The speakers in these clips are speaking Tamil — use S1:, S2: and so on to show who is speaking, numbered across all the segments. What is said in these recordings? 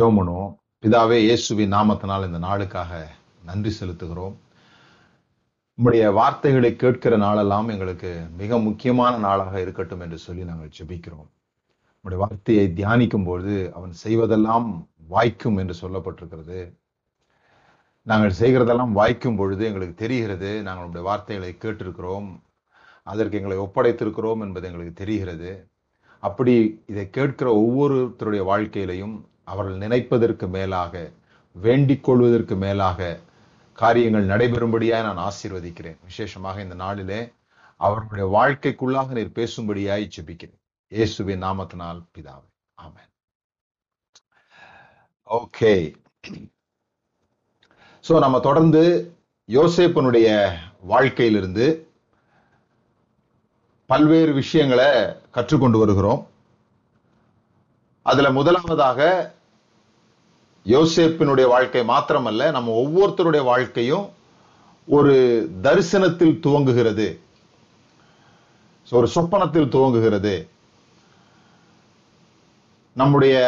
S1: ஜெபம் பிதாவே இயேசுவின் நாமத்தினால் இந்த நாளுக்காக நன்றி செலுத்துகிறோம். உங்களுடைய வார்த்தைகளை கேட்கிற நாளெல்லாம் எங்களுக்கு மிக முக்கியமான நாளாக இருக்கட்டும் என்று சொல்லி நாங்கள் ஜெபிக்கிறோம். உங்களுடைய வார்த்தையை தியானிக்கும் பொழுது அவன் செய்வதெல்லாம் வாய்க்கும் என்று சொல்லப்பட்டிருக்கிறது. நாங்கள் செய்கிறதெல்லாம் வாய்க்கும் பொழுது எங்களுக்கு தெரிகிறது நாங்கள் உங்களுடைய வார்த்தைகளை கேட்டிருக்கிறோம். அதற்கு எங்களை ஒப்படைத்திருக்கிறோம் என்பது எங்களுக்கு தெரிகிறது. அப்படி இதை கேட்கிற ஒவ்வொருத்தருடைய வாழ்க்கையிலையும் அவர்கள் நினைப்பதற்கு மேலாக வேண்டிக் கொள்வதற்கு மேலாக காரியங்கள் நடைபெறும்படியாய் நான் ஆசீர்வதிக்கிறேன். விசேஷமாக இந்த நாளிலே அவர்களுடைய வாழ்க்கைக்குள்ளாக நீர் பேசும்படியாய் ஜெபிக்கிறேன். இயேசுவின் நாமத்தினால் பிதாவே. ஆமென். ஓகே. சோ நம்ம தொடர்ந்து யோசேப்பனுடைய வாழ்க்கையிலிருந்து பல்வேறு விஷயங்களை கற்றுக்கொண்டு வருகிறோம். அதுல முதலாவதாக யோசேப்பினுடைய வாழ்க்கை மாத்திரமல்ல நம்ம ஒவ்வொருத்தருடைய வாழ்க்கையும் ஒரு தரிசனத்தில் துவங்குகிறது. ஒரு சொப்பனத்தில் துவங்குகிறது. நம்முடைய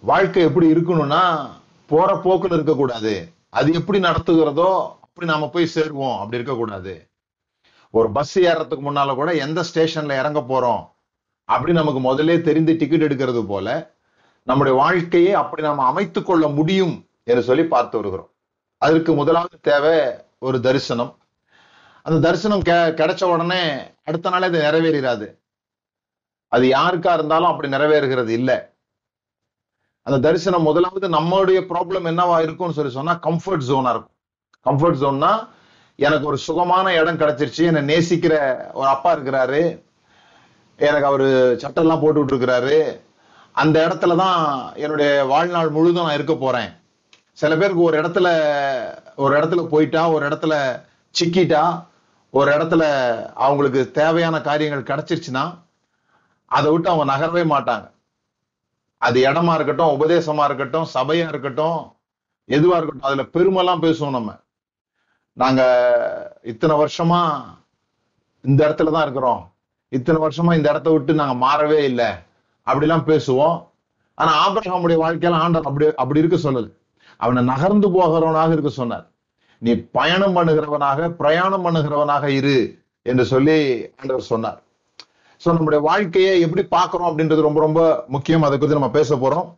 S1: வாழ்க்கை எப்படி இருக்கணும்னா போற போக்குல இருக்கக்கூடாது. அது எப்படி நடத்துகிறதோ அப்படி நாம போய் சேருவோம். அப்படி இருக்கக்கூடாது. ஒரு பஸ் ஏறதுக்கு முன்னால கூட எந்த ஸ்டேஷன்ல இறங்க போறோம்? அப்படி நமக்கு முதல்ல தெரிந்து டிக்கெட் எடுக்கிறது போல நம்முடைய வாழ்க்கையை அப்படி நாம அமைத்து கொள்ள முடியும் என்று சொல்லி பார்த்து வருகிறோம். அதற்கு முதலாவது தேவை ஒரு தரிசனம். அந்த தரிசனம் கெ- கிடைச்ச உடனே அடுத்த நாளே அது நிறைவேறாது அது யாருக்கா இருந்தாலும் அப்படி நிறைவேறுகிறது இல்ல. அந்த தரிசனம் முதலாவது நம்மளுடைய ப்ராப்ளம் என்னவா இருக்கும்னு சொல்லி சொன்னா கம்ஃபர்ட் ஜோனா இருக்கும். கம்ஃபர்ட் ஜோன்னா எனக்கு ஒரு சுகமான இடம் கிடைச்சிருச்சு என்னை நேசிக்கிற ஒரு அப்பா இருக்கிறாரு எனக்கு அவரு சட்டெல்லாம் போட்டு இருக்கிறாரு அந்த இடத்துல தான் என்னுடைய வாழ்நாள் முழுதும் நான் இருக்க போறேன். சில பேருக்கு ஒரு இடத்துல ஒரு இடத்துல போயிட்டா ஒரு இடத்துல சிக்கிட்டா ஒரு இடத்துல அவங்களுக்கு தேவையான காரியங்கள் கிடைச்சிருச்சுன்னா அதை விட்டு அவங்க நகரவே மாட்டாங்க. அது இடமா இருக்கட்டும் உபதேசமா இருக்கட்டும் சபையா இருக்கட்டும் எதுவா இருக்கட்டும் அதுல பெருமைலாம் பேசுவோம் நம்ம. நாங்க இத்தனை வருஷமா இந்த இடத்துல தான் இருக்கிறோம். இத்தனை வருஷமா இந்த இடத்த விட்டு நாங்க மாறவே இல்லை. அப்படிலாம் பேசுவோம். ஆனா ஆபிரகாமுடைய வாழ்க்கையில ஆண்டவர் அப்படி அப்படி இருக்க சொல்லல. அவனை நகர்ந்து போகிறவனாக இருக்க சொன்னார். நீ பயணம் பண்ணுகிறவனாக பிரயாணம் பண்ணுகிறவனாக இரு என்று சொல்லி ஆண்டவர் சொன்னார். சோ நம்முடைய வாழ்க்கையை எப்படி பார்க்கிறோம் அப்படின்றது ரொம்ப ரொம்ப முக்கியம். அதை குறித்து நம்ம பேச போறோம்.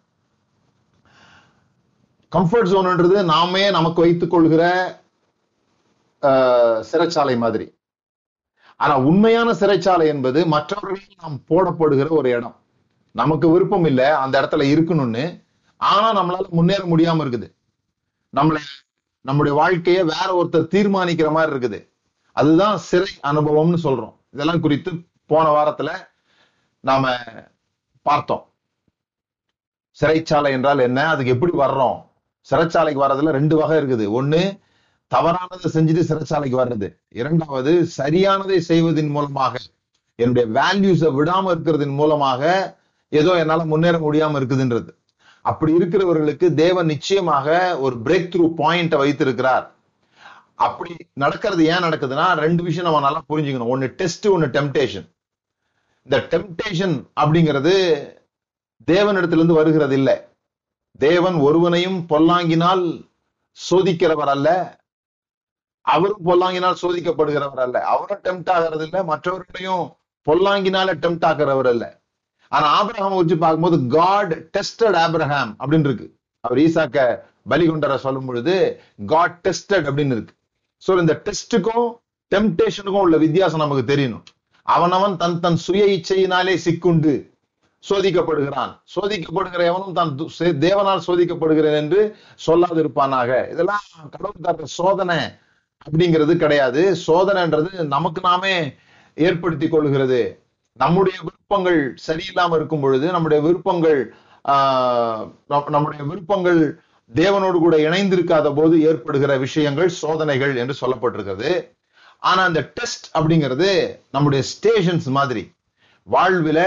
S1: கம்ஃபர்ட் ஜோன்ன்றது நாமே நமக்கு வைத்துக் கொள்கிற ஆஹ், சிறைச்சாலை மாதிரி. ஆனா உண்மையான சிறைச்சாலை என்பது மற்றவர்களால் நாம் போடப்படுகிற ஒரு இடம். நமக்கு விருப்பம் இல்லை அந்த இடத்துல இருக்கணும்னு. ஆனா நம்மளால முன்னேற முடியாம இருக்குது. நம்மளை நம்முடைய வாழ்க்கையை வேற ஒருத்தர் தீர்மானிக்கிற மாதிரி இருக்குது. அதுதான் சிறை அனுபவம்னு சொல்றோம். இதெல்லாம் குறித்து போன வாரத்துல நாம பார்த்தோம். சிறைச்சாலை என்றால் என்ன? அதுக்கு எப்படி வர்றோம்? சிறைச்சாலைக்கு வர்றதுல ரெண்டு வகை இருக்குது. ஒண்ணு தவறானதை செஞ்சுட்டு சிறைச்சாலைக்கு வர்றது. இரண்டாவது சரியானதை செய்வதன் மூலமாக என்னுடைய வேல்யூஸை விடாம இருக்கிறதன் மூலமாக ஏதோ என்னால முன்னேற முடியாம இருக்குதுன்றது. அப்படி இருக்கிறவர்களுக்கு தேவன் நிச்சயமாக ஒரு பிரேக் த்ரூ பாயிண்ட வைத்திருக்கிறார். அப்படி நடக்கிறது ஏன் நடக்குதுன்னா ரெண்டு விஷயம் நம்ம நல்லா புரிஞ்சுக்கணும். ஒன்னு டெஸ்ட் ஒன்னு டெம்டேஷன் இந்த டெம்டேஷன் அப்படிங்கிறது தேவனிடத்திலிருந்து வருகிறது இல்லை தேவன் ஒருவனையும் பொல்லாங்கினால் சோதிக்கிறவர் அல்ல. அவரும் பொல்லாங்கினால் சோதிக்கப்படுகிறவர் அல்ல. அவரும் டெம்ட் ஆகிறது இல்லை மற்றவர்களையும் பொல்லாங்கினால டெம்ட் ஆகிறவர் அல்ல. ஆனா ஆபிரஹாம் வச்சு பார்க்கும்போது காட் டெஸ்டட் ஆபிரஹாம் அப்படின்னு இருக்கு. அவர் ஈசாக்க பலி கொண்டார சொல்லும் பொழுது காட் டெஸ்டட் அப்படின்னு இருக்கு. சோ இந்த டெஸ்ட்டுக்கும் டெம்டேஷனுக்கும் உள்ள வித்தியாசம் நமக்கு தெரியணும். அவனவன் தன் தன் சுய இச்சையினாலே சிக்குண்டு சோதிக்கப்படுகிறான். சோதிக்கப்படுகிற எவனும் தான் தேவனால் சோதிக்கப்படுகிறேன் என்று சொல்லாதிருப்பானாக. இதெல்லாம் கடவுள் தர சோதனை அப்படிங்கிறது கிடையாது. சோதனைன்றது நமக்கு நாமே ஏற்படுத்தி கொள்கிறது. நம்முடைய விருப்பங்கள் சரியில்லாம இருக்கும் பொழுது நம்முடைய விருப்பங்கள் நம்முடைய விருப்பங்கள் தேவனோடு கூட இணைந்திருக்காத போது ஏற்படுகிற விஷயங்கள் சோதனைகள் என்று சொல்லப்பட்டிருக்கிறது. ஆனா அந்த டெஸ்ட் அப்படிங்கிறது நம்முடைய ஸ்டேஷன்ஸ் மாதிரி. வாழ்வில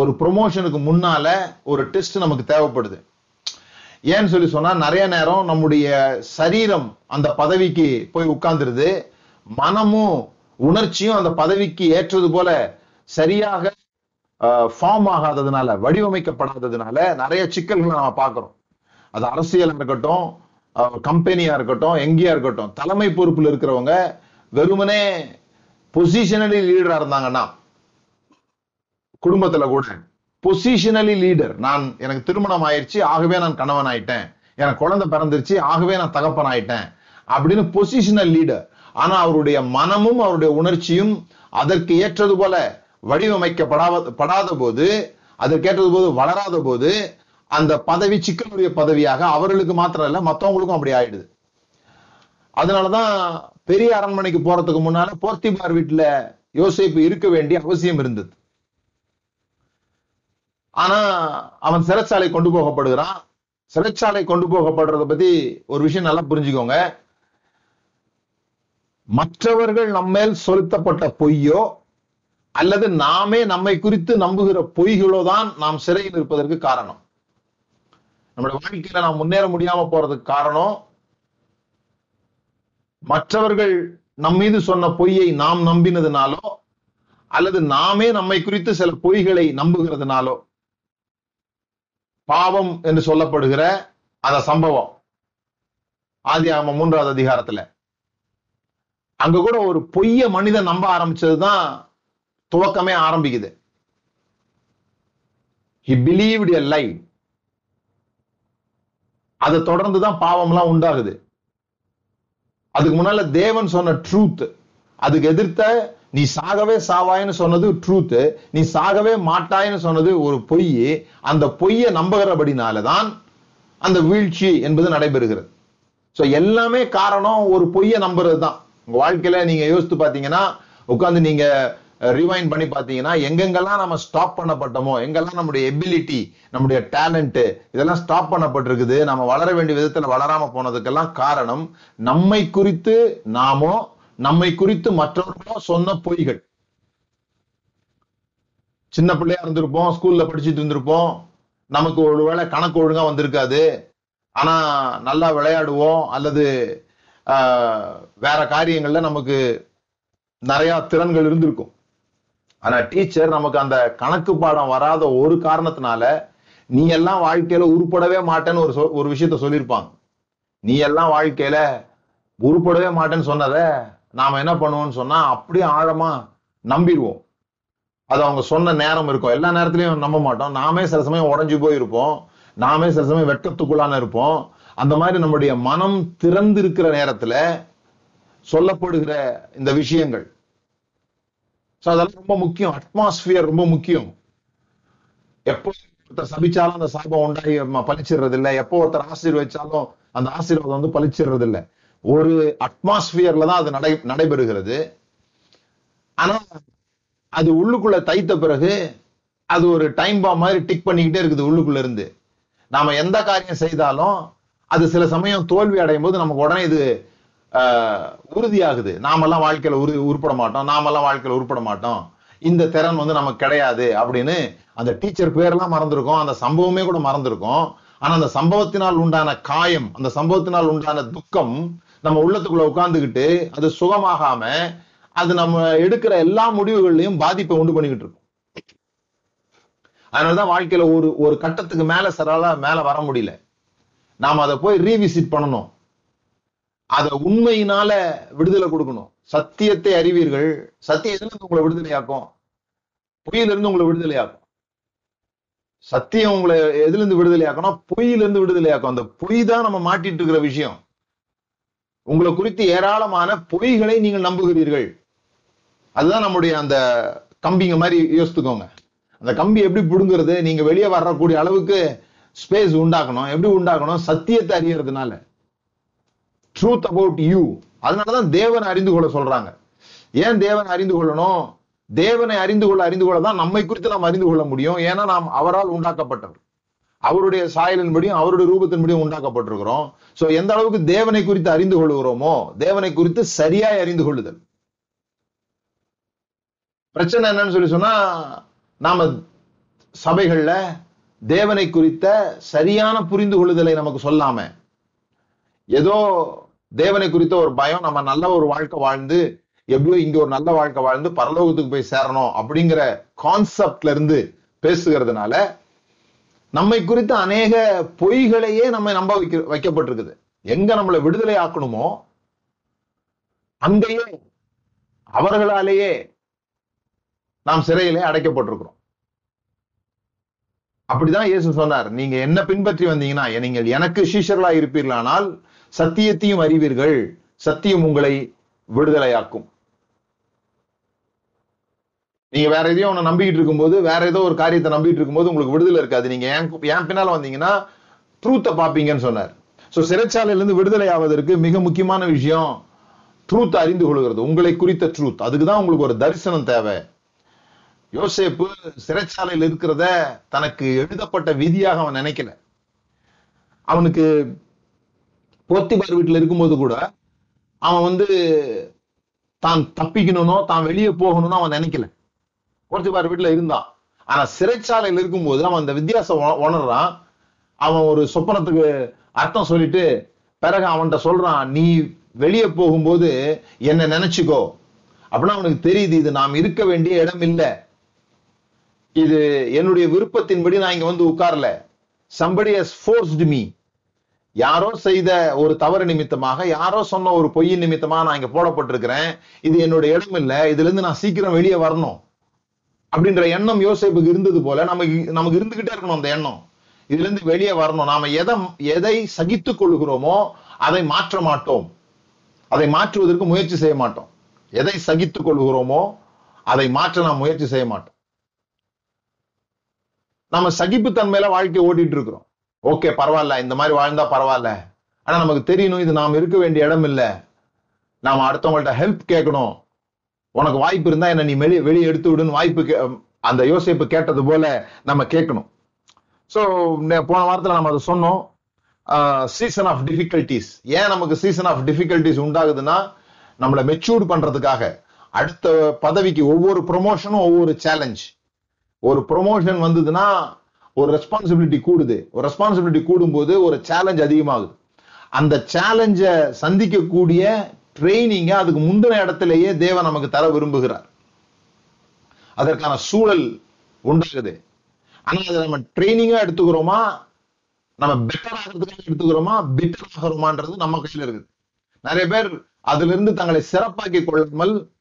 S1: ஒரு ப்ரொமோஷனுக்கு முன்னால ஒரு டெஸ்ட் நமக்கு தேவைப்படுது. ஏன்னு சொல்லி சொன்னா நிறைய நேரம் நம்முடைய சரீரம் அந்த பதவிக்கு போய் உட்கார்ந்துருது. மனமும் உணர்ச்சியும் அந்த பதவிக்கு ஏற்றது போல சரியாக ஃபார்ம் ஆகாததுனால வடிவமைக்கப்படாததுனால நிறைய சிக்கல்களை நம்ம பார்க்குறோம். அது அரசியலா இருக்கட்டும் கம்பெனியா இருக்கட்டும் எங்கேயா இருக்கட்டும் தலைமை பொறுப்புல இருக்கிறவங்க வெறுமனே பொசிஷனலி லீடரா இருந்தாங்கன்னா குடும்பத்துல கூட பொசிஷனலி லீடர் நான் எனக்கு திருமணம் ஆயிடுச்சு ஆகவே நான் கணவன் ஆயிட்டேன் எனக்கு குழந்தை பிறந்துருச்சு ஆகவே நான் தகப்பன் ஆயிட்டேன் அப்படின்னு பொசிஷனல் லீடர் ஆனா அவருடைய மனமும் அவருடைய உணர்ச்சியும் அதற்கு ஏற்றது போல வடிவமைக்கப்படாத படாத போது கேட்டது போது வளராத போது அந்த பதவி சிக்கனுடைய பதவியாக அவர்களுக்கு மாத்திரம் இல்ல மத்தவங்களுக்கும் அப்படி ஆயிடுது. அதனாலதான் பெரிய அரண்மனைக்கு போறதுக்கு முன்னால போர்த்திபார் வீட்டுல யோசிப்பு இருக்க வேண்டிய அவசியம் இருந்தது. ஆனா அவன் சிறைச்சாலை கொண்டு போகப்படுகிறான். சிறைச்சாலை கொண்டு போகப்படுறத பத்தி ஒரு விஷயம் நல்லா புரிஞ்சுக்கோங்க. மற்றவர்கள் நம்மேல் செலுத்தப்பட்ட பொய்யோ அல்லது நாமே நம்மை குறித்து நம்புகிற பொய்களோ தான் நாம் சிறையில் இருப்பதற்கு காரணம். நம்முடைய வாழ்க்கையில நாம் முன்னேற முடியாம போறதுக்கு காரணம் மற்றவர்கள் நம் மீது சொன்ன பொய்யை நாம் நம்பினதுனாலோ அல்லது நாமே நம்மை குறித்து சில பொய்களை நம்புகிறதுனாலோ பாவம் என்று சொல்லப்படுகிற அந்த சம்பவம். ஆதி ஆம மூன்றாவது அதிகாரத்துல. அங்க கூட ஒரு பொய்ய மனிதன் நம்ப ஆரம்பிச்சதுதான் துவக்கமே ஆரம்பிக்குது. ஹி பிலீவ்டு எ லை அதை தொடர்ந்து தான் பாவம்லாம் உண்டாகுது. அதுக்கு முன்னால தேவன் சொன்ன ட்ரூத் அதுக்கு எதிர்த்த நீ சாகவே சாவாயின்னு சொன்னது ட்ரூத் நீ சாகவே மாட்டாயின்னு சொன்னது ஒரு பொய். அந்த பொய்யை நம்புகிறபடினாலதான் அந்த வீழ்ச்சி என்பது நடைபெறுகிறது. சோ எல்லாமே காரணம் ஒரு பொய்யை நம்புறது தான் உங்க வாழ்க்கையில நீங்க யோசித்து பாத்தீங்கன்னா உட்கார்ந்து நீங்க ரிவைண்ட் பண்ணி பார்த்தீங்கன்னா எங்கெங்கெல்லாம் நம்ம ஸ்டாப் பண்ணப்பட்டோமோ எங்கெல்லாம் நம்முடைய எபிலிட்டி நம்முடைய டேலண்ட் இதெல்லாம் ஸ்டாப் பண்ணப்பட்டிருக்குது நம்ம வளர வேண்டிய விதத்தில் வளராம போனதுக்கெல்லாம் காரணம் நம்மை குறித்து நாமோ நம்மை குறித்து மற்றவர்களோ சொன்ன பொய்கள். சின்ன பிள்ளையா இருந்திருப்போம் ஸ்கூல்ல படிச்சுட்டு இருந்திருப்போம் நமக்கு ஒருவேளை கணக்கு ஒழுங்கா வந்திருக்காது ஆனா நல்லா விளையாடுவோம் அல்லது வேற காரியங்கள்ல நமக்கு நிறைய திறன்கள் இருந்திருக்கும். ஆனா டீச்சர் நமக்கு அந்த கணக்கு பாடம் வராத ஒரு காரணத்தினால நீ எல்லாம் வாழ்க்கையில உருப்படவே மாட்டேன்னு ஒரு சொ- ஒரு விஷயத்த சொல்லியிருப்பாங்க. நீ எல்லாம் வாழ்க்கையில உருப்படவே மாட்டேன்னு சொன்னத நாம என்ன பண்ணுவோம்னு சொன்னா அப்படியே ஆழமா நம்பிடுவோம். அது அவங்க சொன்ன நேரம் இருக்கும். எல்லா நேரத்திலையும் நம்ப மாட்டோம். நாமே சில சமயம் உடஞ்சு போயிருப்போம். நாமே சில சமயம் வெட்கத்துக்குள்ளான இருப்போம். அந்த மாதிரி நம்முடைய மனம் திறந்திருக்கிற நேரத்துல சொல்லப்படுகிற இந்த விஷயங்கள் சோ அதெல்லாம் ரொம்ப முக்கியம். அட்மாஸ்பியர் ரொம்ப முக்கியம். எப்போ ஒருத்தர் சபிச்சாலும் அந்த சாபம் உண்டாகி பழிச்சிடுறது இல்லை எப்போ ஒருத்தர் ஆசீர்வதிச்சாலும் அந்த ஆசீர்வாதம் வந்து பழிச்சிடுறது இல்ல ஒரு அட்மாஸ்பியர்ல தான் அது நடை நடைபெறுகிறது. ஆனா அது உள்ளுக்குள்ள தைத்த பிறகு அது ஒரு டைம் பாம் மாதிரி டிக் பண்ணிக்கிட்டே இருக்குது உள்ளுக்குள்ள இருந்து. நாம எந்த காரியம் செய்தாலும் அது சில சமயம் தோல்வி அடையும் போது நமக்கு உடனே இது உறுதியாகுது. நாமெல்லாம் வாழ்க்கையில உரு உருப்பட மாட்டோம் நாமெல்லாம் வாழ்க்கையில உருப்பட மாட்டோம் இந்த திறன் வந்து நமக்கு கிடையாது அப்படின்னு அந்த டீச்சர் பேரெல்லாம் மறந்துருக்கோம். அந்த சம்பவமே கூட மறந்துருக்கோம். ஆனா அந்த சம்பவத்தினால் உண்டான காயம் அந்த சம்பவத்தினால் உண்டான துக்கம் நம்ம உள்ளத்துக்குள்ள உட்காந்துக்கிட்டு அது சுகமாகாம அது நம்ம எடுக்கிற எல்லா முடிவுகள்லையும் பாதிப்பை உண்டு பண்ணிக்கிட்டு இருக்கும். அதனாலதான் வாழ்க்கையில ஒரு ஒரு கட்டத்துக்கு மேல சரால மேல வர முடியல. நாம அதை போய் ரீவிசிட் பண்ணணும். அதை உண்மையினால விடுதலை கொடுக்கணும். சத்தியத்தை அறிவீர்கள். சத்தியம் எதுல இருந்து உங்களை விடுதலையாக்கும்? பொய்யிலிருந்து உங்களை விடுதலையாக்கும். சத்தியம் உங்களை எதுல இருந்து விடுதலையாக்கணும் பொய்யிலிருந்து விடுதலையாக்கும். அந்த பொய் தான் நம்ம மாட்டிட்டு இருக்கிற விஷயம். உங்களை குறித்து ஏராளமான பொய்களை நீங்கள் நம்புகிறீர்கள். அதுதான் நம்முடைய அந்த கம்பிங்க மாதிரி யோசித்துக்கோங்க. அந்த கம்பி எப்படி புடுங்கிறது? நீங்க வெளியே வரக்கூடிய அளவுக்கு ஸ்பேஸ் உண்டாக்கணும். எப்படி உண்டாக்கணும்? சத்தியத்தை அறியறதுனால. ட்ரூத் அபவுட் யூ அதனாலதான் தேவனை அறிந்து கொள்ள சொல்றாங்க. ஏன் தேவனை அறிந்து கொள்ளணும்? தேவனை அறிந்து கொள்ள அறிந்து கொள்ள தான் நம்மை குறித்து நாம் அறிந்து கொள்ள முடியும். ஏன்னா நாம் அவரால் உண்டாக்கப்பட்டவர். அவருடைய சாயலின்படியும் அவருடைய ரூபத்தின்படியும் உண்டாக்கப்பட்டிருக்கிறோம். சோ எந்த அளவுக்கு தேவனை குறித்து அறிந்து கொள்கிறோமோ தேவனை குறித்து சரியாய் அறிந்து கொள்ளுதல். பிரச்சனை என்னன்னு சொல்லி சொன்னா நாம சபைகள்ல தேவனை குறித்த சரியான புரிந்து கொள்ளுதலை நமக்கு சொல்லாம ஏதோ தேவனை குறித்த ஒரு பயம் நம்ம நல்ல ஒரு வாழ்க்கை வாழ்ந்து எப்படியோ இங்க ஒரு நல்ல வாழ்க்கை வாழ்ந்து பரலோகத்துக்கு போய் சேரணும் அப்படிங்கிற கான்செப்ட்ல இருந்து பேசுகிறதுனால நம்மை குறித்த அநேக பொய்களையே நம்ம நம்ப வைக்க வைக்கப்பட்டிருக்குது. எங்க நம்மளை விடுதலை ஆக்கணுமோ அங்கேயே அவர்களாலேயே நாம் சிறையிலே அடைக்கப்பட்டிருக்கிறோம். அப்படிதான் இயேசு சொன்னார் நீங்க என்ன பின்பற்றி வந்தீங்கன்னா நீங்கள் எனக்கு சீஷர்களா இருப்பீர்களானால் சத்தியத்தையும் அறிவீர்கள் சத்தியம் உங்களை விடுதலையாக்கும். நீங்க வேற எதையும் அவனை நம்பிக்கிட்டு இருக்கும்போது வேற ஏதோ ஒரு காரியத்தை நம்பிட்டு இருக்கும்போது உங்களுக்கு விடுதலை இருக்காது. நீங்க ஏன் பின்னால வந்தீங்கன்னா ட்ரூத்தை பாப்பீங்கன்னு சொன்னார். சோ சிறைச்சாலையில இருந்து விடுதலை ஆவதற்கு மிக முக்கியமான விஷயம் ட்ரூத் அறிந்து கொள்கிறது. உங்களை குறித்த ட்ரூத் அதுக்கு தான் உங்களுக்கு ஒரு தரிசனம் தேவை. யோசேப்பு சிறைச்சாலையில் இருக்கிறத தனக்கு எழுதப்பட்ட விதியாக அவன் நினைக்கல. அவனுக்கு போத்திபார் வீட்டுல இருக்கும்போது கூட அவன் வந்து தான் தப்பிக்கணும்னோ தான் வெளியே போகணும்னு அவன் நினைக்கல. போர்த்திபார் வீட்டுல இருந்தான். ஆனா சிறைச்சாலையில் இருக்கும்போது அவன் அந்த வித்தியாசம் உணர்றான். அவன் ஒரு சொப்பனத்துக்கு அர்த்தம் சொல்லிட்டு பிறகு அவன்கிட்ட சொல்றான் நீ வெளியே போகும்போது என்ன நினைச்சுக்கோ. அப்படின்னா அவனுக்கு தெரியுது இது நாம் இருக்க வேண்டிய இடம் இல்லை. இது என்னுடைய விருப்பத்தின்படி நான் இங்க வந்து உட்காரல. Somebody has forced me. யாரோ செய்த ஒரு தவறு நிமித்தமாக யாரோ சொன்ன ஒரு பொய்யின் நிமித்தமாக நான் இங்க போடப்பட்டிருக்கிறேன். இது என்னோட இடம் இல்லை இதுல இருந்து நான் சீக்கிரம் வெளியே வரணும். அப்படின்ற எண்ணம் யோசிப்புக்கு இருந்தது போல நமக்கு நமக்கு இருந்துகிட்டே இருக்கணும் அந்த எண்ணம். இதுல இருந்து வெளியே வரணும். நாம எதை எதை சகித்துக் கொள்கிறோமோ அதை மாற்ற மாட்டோம். அதை மாற்றுவதற்கு முயற்சி செய்ய மாட்டோம். எதை சகித்துக் கொள்கிறோமோ அதை மாற்ற நாம் முயற்சி செய்ய மாட்டோம். நம்ம சகிப்புத்தன்மையில வாழ்க்கை ஓட்டிட்டு இருக்கிறோம். ஓகே பரவாயில்ல. இந்த மாதிரி வாழ்ந்தா பரவாயில்ல. ஆனா நமக்கு தெரியணும் இது நாம் இருக்க வேண்டிய இடம் இல்ல. நாம அடுத்தவங்கள்ட்ட ஹெல்ப் கேட்கணும். உனக்கு வாய்ப்பு இருந்தா என்ன நீ வெளியே வெளியே எடுத்து விடுன்னு வாய்ப்பு கே- அந்த யோசிப்பு கேட்டது போல நம்ம கேட்கணும். ஸோ போன வாரத்தில் நம்ம அதை சொன்னோம். சீசன் ஆஃப் டிஃபிகல்டிஸ் ஏன் நமக்கு சீசன் ஆஃப் டிஃபிகல்டிஸ் உண்டாகுதுன்னா நம்மளை மெச்சூர்ட் பண்றதுக்காக. அடுத்த பதவிக்கு ஒவ்வொரு ப்ரொமோஷனும் ஒவ்வொரு சேலஞ்ச் ஒரு ப்ரொமோஷன் வந்ததுன்னா ஒரு ரெஸ்பான்சிபிலிட்டி கூடுது. ஒரு ரெஸ்பான்சிபிலிட்டி கூடும்போது ஒரு சேலஞ்ச் அதிகமாகுது. அந்த சேலஞ்சை சந்திக்கக்கூடிய ட்ரைனிங்க அதுக்கு முந்தின இடத்திலேயே தேவன் நமக்கு தர விரும்புகிறார். அதற்கான சூழல் உண்டாகுது. ஆனா அதை நம்ம ட்ரைனிங்கா எடுத்துக்கிறோமா? நம்ம பெட்டர் ஆகிறதுக்காக எடுத்துக்கிறோமா? பெட்டர் ஆகிறோமான்றது நம்ம கையில இருக்குது. நிறைய பேர் அதுல இருந்து தங்களை சிறப்பாக்கி கொள்ளாமல்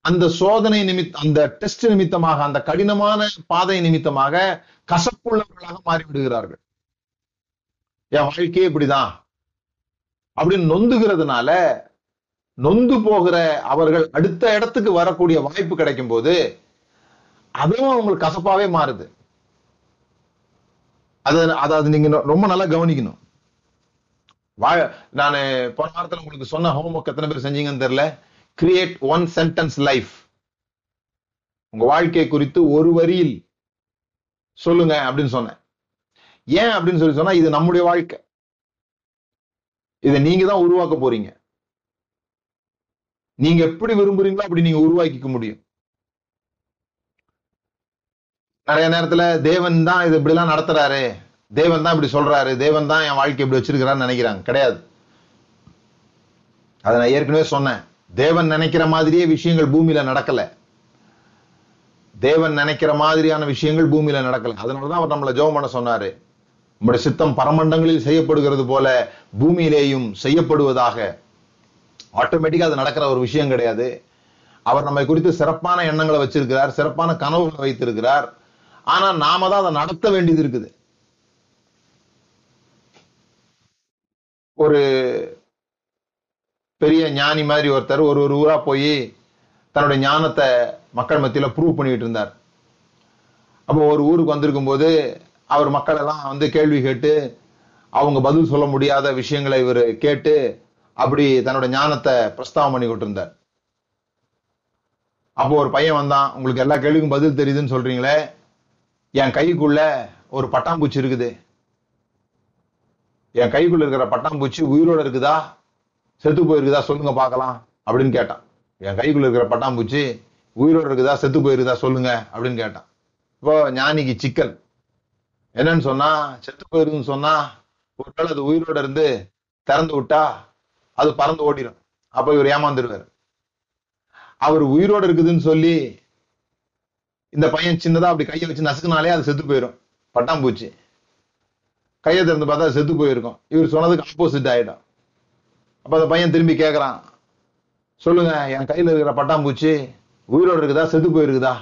S1: அந்த சோதனை நிமித் அந்த டெஸ்ட் நிமித்தமாக அந்த கடினமான பாதை நிமித்தமாக கசப்புள்ளவர்களாக மாறி விடுகிறார்கள் என் வாழ்க்கையே இப்படிதான். அப்படின்னு நொந்துகிறதுனால நொந்து போகிற அவர்கள் அடுத்த இடத்துக்கு வரக்கூடிய வாய்ப்பு கிடைக்கும் போது அதுவும் அவங்களுக்கு கசப்பாவே மாறுது. அது அதாவது நீங்க ரொம்ப நல்லா கவனிக்கணும். வா நான் போன வாரத்தில் உங்களுக்கு சொன்ன ஹோம்ஒர்க் எத்தனை பேர் செஞ்சீங்கன்னு தெரியல. கிரியேட் ஒன் சென்டென்ஸ் லைஃப் உங்க வாழ்க்கை குறித்து ஒரு வரியில் சொல்லுங்க அப்படின்னு சொன்னேன். ஏன் அப்படின்னு சொல்லி சொன்னா இது நம்முடைய வாழ்க்கை. இதை நீங்க தான் உருவாக்க போறீங்க. நீங்க எப்படி விரும்புறீங்களோ அப்படி நீங்க உருவாக்கிக்க முடியும். நிறைய நேரத்துல தேவன் தான் இது இப்படி எல்லாம் நடத்துறாரு. தேவன் தான் இப்படி சொல்றாரு. தேவன் தான் என் வாழ்க்கை இப்படி வச்சிருக்கிறான்னு நினைக்கிறாங்க. கிடையாது. அதை நான் ஏற்கனவே சொன்னேன். தேவன் நினைக்கிற மாதிரியே விஷயங்கள் பூமியில நடக்கல. தேவன் நினைக்கிற மாதிரியான விஷயங்கள் பூமியில நடக்கல. அதனாலதான் அவர் நம்மளை ஜோம் பண்ண சொன்னாரு. உங்களுடைய சித்தம் பரமண்டங்களில் செய்யப்படுகிறது போல பூமியிலேயும் செய்யப்படுவதாக. ஆட்டோமேட்டிக்கா அது நடக்கிற ஒரு விஷயம் கிடையாது. அவர் நம்மை குறித்து சிறப்பான எண்ணங்களை வச்சிருக்கிறார் சிறப்பான கனவுகளை வைத்திருக்கிறார். ஆனா நாம தான் அதை நடத்த வேண்டியது இருக்குது. ஒரு பெரிய ஞானி மாதிரி ஒருத்தர் ஒரு ஒரு ஊரா போய் தன்னுடைய ஞானத்தை மக்கள் மத்தியில ப்ரூவ் பண்ணிட்டு இருந்தார். அப்போ ஒரு ஊருக்கு வந்திருக்கும் போது அவர் மக்கள் எல்லாம் வந்து கேள்வி கேட்டு அவங்க பதில் சொல்ல முடியாத விஷயங்களை இவர் கேட்டு அப்படி தன்னோட ஞானத்தை பிரஸ்தாவம் பண்ணி கொண்டிருந்தார் அப்போ ஒரு பையன் வந்தான் உங்களுக்கு எல்லா கேள்விக்கும் பதில் தெரியுதுன்னு சொல்றீங்களே என் கைக்குள்ள ஒரு பட்டாம்பூச்சி இருக்குது. என் கைக்குள்ள இருக்கிற பட்டாம்பூச்சி உயிரோட இருக்குதா? செத்து போயிருக்குதா சொல்லுங்க பார்க்கலாம் அப்படின்னு கேட்டான். என் கைக்குள்ள இருக்கிற பட்டாம்பூச்சி உயிரோட இருக்குதா செத்து போயிருக்குதா சொல்லுங்க அப்படின்னு கேட்டான். இப்போ ஞானிக்கு சிக்கல். என்னன்னு சொன்னா செத்து போயிருக்குன்னு சொன்னா ஒருவேளை அது உயிரோட இருந்து திறந்து விட்டா அது பறந்து ஓடிடும் அப்ப இவர் ஏமாந்துருவாரு. அவர் உயிரோட இருக்குதுன்னு சொல்லி இந்த பையன் சின்னதா அப்படி கையை வச்சு நசுக்குனாலே அது செத்து போயிடும் பட்டாம்பூச்சி. கையை திறந்து பார்த்தா செத்து போயிருக்கும். இவர் சொன்னதுக்கு ஆப்போசிட் ஆயிடும். அப்ப அந்த பையன் திரும்பி கேக்குறான். சொல்லுங்க என் கையில இருக்கிற பட்டாம்பூச்சி உயிரோடு இருக்குதா செத்து போயிருக்குதா?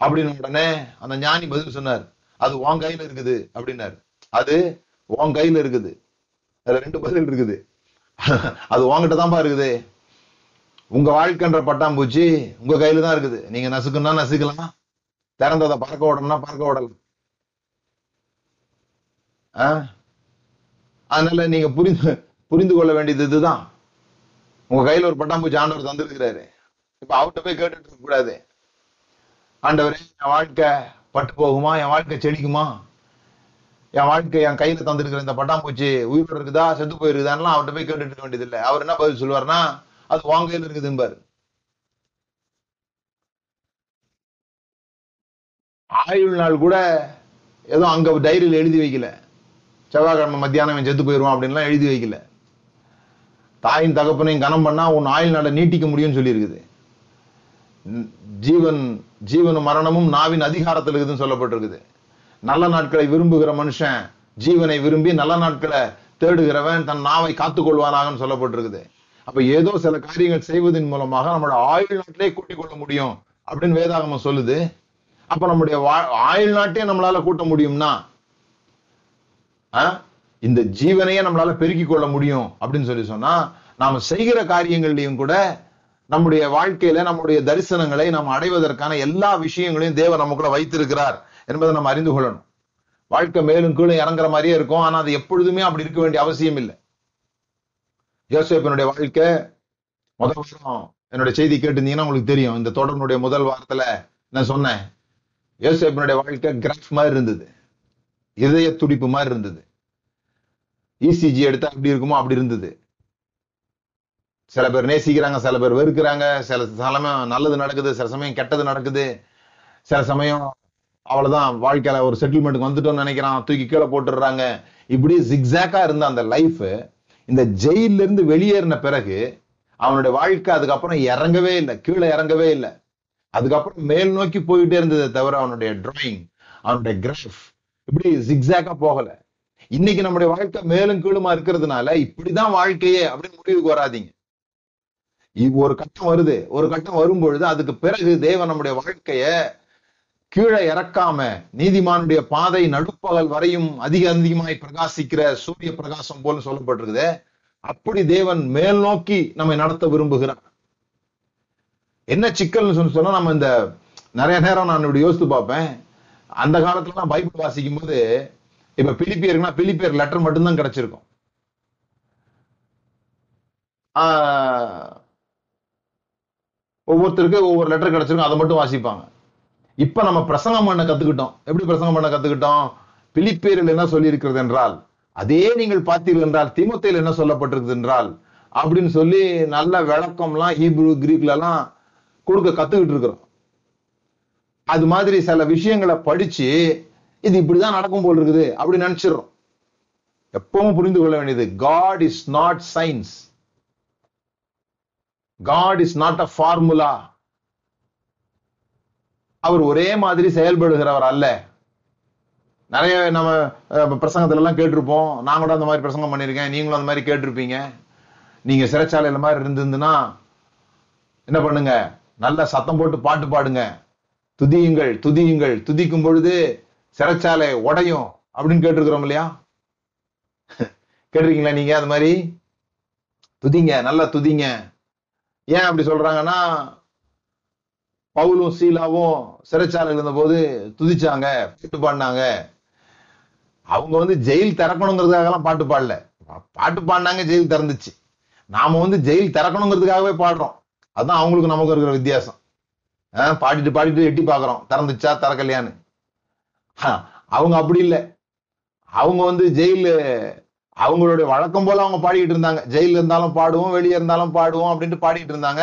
S1: அப்படின்னு உடனே அந்த ஞானி பதில் சொன்னார். அது உன் கையில இருக்குது அப்படின்னாரு. அது உன் கையில இருக்குது. அதுல ரெண்டு பதில் இருக்குது. அது உங்ககிட்ட தான்ப்பா இருக்குது. உங்க வாழ்க்கைன்ற பட்டாம்பூச்சி உங்க கையில தான் இருக்குது. நீங்க நசுக்குன்னா நசுக்கலாம். திறந்ததை பறக்க விடணும்னா பறக்க விடலாம். அதனால நீங்க புரிந்து புரிந்து கொள்ள வேண்டியது இதுதான். உங்க கையில ஒரு பட்டாம்பூச்சி ஆண்டவர் தந்திருக்கிறாரு. இப்ப அவர்கிட்ட போய் கேட்டுட்டு இருக்க கூடாது. ஆண்டவரே என் வாழ்க்கை பட்டு போகுமா? என் வாழ்க்கை செடிக்குமா என் வாழ்க்கை என் கையில தந்திருக்கிற இந்த பட்டாம்பூச்சி உயிர் இருக்குதா? செத்து போயிருக்குதான்லாம் அவர்கிட்ட போய் கேட்டுட்டு இருக்க வேண்டியது இல்லை அவர் என்ன பதில் சொல்லுவாருன்னா அது உன் கையில இருக்குதுன்பாரு. ஆயுள் நாள் கூட ஏதோ அங்க டைரியில எழுதி வைக்கல. செவ்வாய்க்கிழமை மத்தியானம் செத்து போயிருவான் அப்படின்லாம் எழுதி வைக்கல. தாயின் தகப்பனையும் கனம் பண்ணா உன் ஆயுள் நாளை நீட்டிக்க முடியும்னு சொல்லியிருக்குது. ஜீவன் ஜீவன் மரணமும் நாவின் அதிகாரத்தில் இருக்குதுன்னு சொல்லப்பட்டிருக்குது. நல்ல நாட்களை விரும்புகிற மனுஷன் ஜீவனை விரும்பி நல்ல நாட்களை தேடுகிறவன் தன் நாவை காத்துக்கொள்வானாகன்னு சொல்லப்பட்டிருக்குது. அப்ப ஏதோ சில காரியங்கள் செய்வதன் மூலமாக நம்மளோட ஆயுள் நாட்டிலே கூட்டிக் கொள்ள முடியும் அப்படின்னு வேதாகமம் சொல்லுது. அப்ப நம்முடைய வா- ஆயுள் நாட்டையே நம்மளால கூட்ட முடியும்னா ஆ? இந்த ஜீவனையே நம்மளால பெருக்கிக் கொள்ள முடியும் அப்படின்னு சொல்லி சொன்னா நாம செய்கிற காரியங்கள்லயும் கூட நம்முடைய வாழ்க்கையில நம்முடைய தரிசனங்களை நாம் அடைவதற்கான எல்லா விஷயங்களையும் தேவன் நமக்குள்ள வைத்திருக்கிறார் என்பதை நம்ம அறிந்து கொள்ளணும். வாழ்க்கை மேலும் கீழும் இறங்குற மாதிரியே இருக்கும். ஆனா அது எப்பொழுதுமே அப்படி இருக்க வேண்டிய அவசியம் இல்லை. யோசேப்பனுடைய வாழ்க்கை முதல் வருஷம் என்னுடைய செய்தி கேட்டிருந்தீங்கன்னா உங்களுக்கு தெரியும். இந்த தொடர்னுடைய முதல் வாரத்துல நான் சொன்னேன். யோசேப்பனுடைய வாழ்க்கை கிராஃப் மாதிரி இருந்தது. இதய துடிப்பு மாதிரி இருந்தது. இசிஜி எடுத்தா அப்படி இருக்குமோ அப்படி இருந்தது. சில பேர் நேசிக்கிறாங்க சில பேர் வெறுக்கிறாங்க. சில சமயம் நல்லது நடக்குது சில சமயம் கெட்டது நடக்குது. சில சமயம் அவ்வளவுதான் வாழ்க்கையில ஒரு செட்டில்மெண்ட்டுக்கு வந்துட்டோம்னு நினைக்கிறான் தூக்கி கீழே போட்டுடுறாங்க. இப்படி ஜிக்ஸாக்கா இருந்த அந்த லைஃப் இந்த ஜெயில இருந்து வெளியேறின பிறகு அவனுடைய வாழ்க்கை அதுக்கப்புறம் இறங்கவே இல்லை கீழே இறங்கவே இல்லை. அதுக்கப்புறம் மேல் நோக்கி போயிட்டே இருந்ததே தவிர அவனுடைய டிராயிங் அவனுடைய கிராஃப் இப்படி ஜிக்ஸாக்கா போகல. இன்னைக்கு நம்முடைய வாழ்க்கை மேலும் கீழுமா இருக்கிறதுனால இப்படிதான் வாழ்க்கையே அப்படின்னு முடிவுக்கு வராதீங்க. இ- ஒரு கட்டம் வருது. ஒரு கட்டம் வரும்பொழுது அதுக்கு பிறகு தேவன் நம்முடைய வாழ்க்கைய கீழே இறக்காம நீதிமானுடைய பாதை நடுப்பகல் வரையும் அதிக அதிகமாய் பிரகாசிக்கிற சூரிய பிரகாசம் போல சொல்லப்பட்டிருக்குது அப்படி தேவன் மேல் நோக்கி நம்மை நடத்த விரும்புகிறார். என்ன சிக்கல்னு சொல்லி சொன்னா நம்ம இந்த நிறைய நேரம் நான் இப்படி யோசித்து பார்ப்பேன். அந்த காலத்துல பைபிள் வாசிக்கும் போது இப்ப பிலிப்பியர்னா பிலிப்பியர் லெட்டர் மட்டும்தான் கிடைச்சிருக்கும். ஆஹ், ஒவ்வொருத்தருக்கு ஒவ்வொரு லெட்டர் கிடைச்சிருக்கும் அதை மட்டும் வாசிப்பாங்க. இப்ப நம்ம பிரசங்கம் பண்ண கத்துக்கிட்டோம். எப்படி பிரசங்கம் பண்ண கத்துக்கிட்டோம்? பிலிப்பேரில் என்ன சொல்லி இருக்கிறது என்றால் அதே நீங்கள் பார்த்தீர்கள் என்றால் திமுத்தையில் என்ன சொல்லப்பட்டிருக்கு என்றால் அப்படின்னு சொல்லி நல்ல விளக்கம்லாம் ஹீப்ரு கிரீக்ல எல்லாம் கொடுக்க கத்துக்கிட்டு இருக்கிறோம். அது மாதிரி சில விஷயங்களை படிச்சு இது இப்படிதான் நடக்கும் போல் இருக்குது அப்படி நினைச்சிடறோம். எப்பவும் புரிந்து கொள்ள வேண்டியது God is not science God is not a formula அவர் ஒரே மாதிரி செயல்படுகிறவர் அல்ல. நிறைய நம்ம பிரசங்கத்துல எல்லாம் கேட்டிருப்போம் நான் கூட அந்த மாதிரி பிரசங்கம் பண்ணியிருக்கேன் நீங்களும் அந்த மாதிரி கேட்டிருப்பீங்க. நீங்க சிறைச்சாலையில மாதிரி இருந்திருந்துன்னா என்ன பண்ணுங்க? நல்ல சத்தம் போட்டு பாட்டு பாடுங்க. துதியுங்கள் துதியுங்கள். துதிக்கும் பொழுது சிறைச்சாலை உடையும் அப்படின்னு கேட்டிருக்கிறோம் இல்லையா? கேட்டிருக்கீங்களா நீங்க அது மாதிரி? துதிங்க நல்லா துதிங்க. ஏன் அப்படி சொல்றாங்கன்னா பவுலும் சீலாவும் சிறைச்சாலையில் இருந்தபோது துதிச்சாங்க பாட்டு பாடினாங்க. அவங்க வந்து ஜெயில் திறக்கணுங்கிறதுக்காகலாம் பாட்டு பாடல. பாட்டு பாடினாங்க ஜெயில் திறந்துச்சு. நாம வந்து ஜெயில் திறக்கணுங்கிறதுக்காகவே பாடுறோம். அதுதான் அவங்களுக்கு நமக்கு இருக்கிற வித்தியாசம். ஆஹ் பாடிட்டு பாடிட்டு எட்டி பார்க்கறோம். திறந்துச்சா திறக்கலையான்னு. அவங்க அப்படி இல்லை. அவங்க வந்து ஜெயிலு அவங்களுடைய வழக்கம் போல அவங்க பாடிக்கிட்டு இருந்தாங்க. ஜெயில இருந்தாலும் பாடுவோம் வெளியே இருந்தாலும் பாடுவோம் அப்படின்ட்டு பாடிட்டு இருந்தாங்க.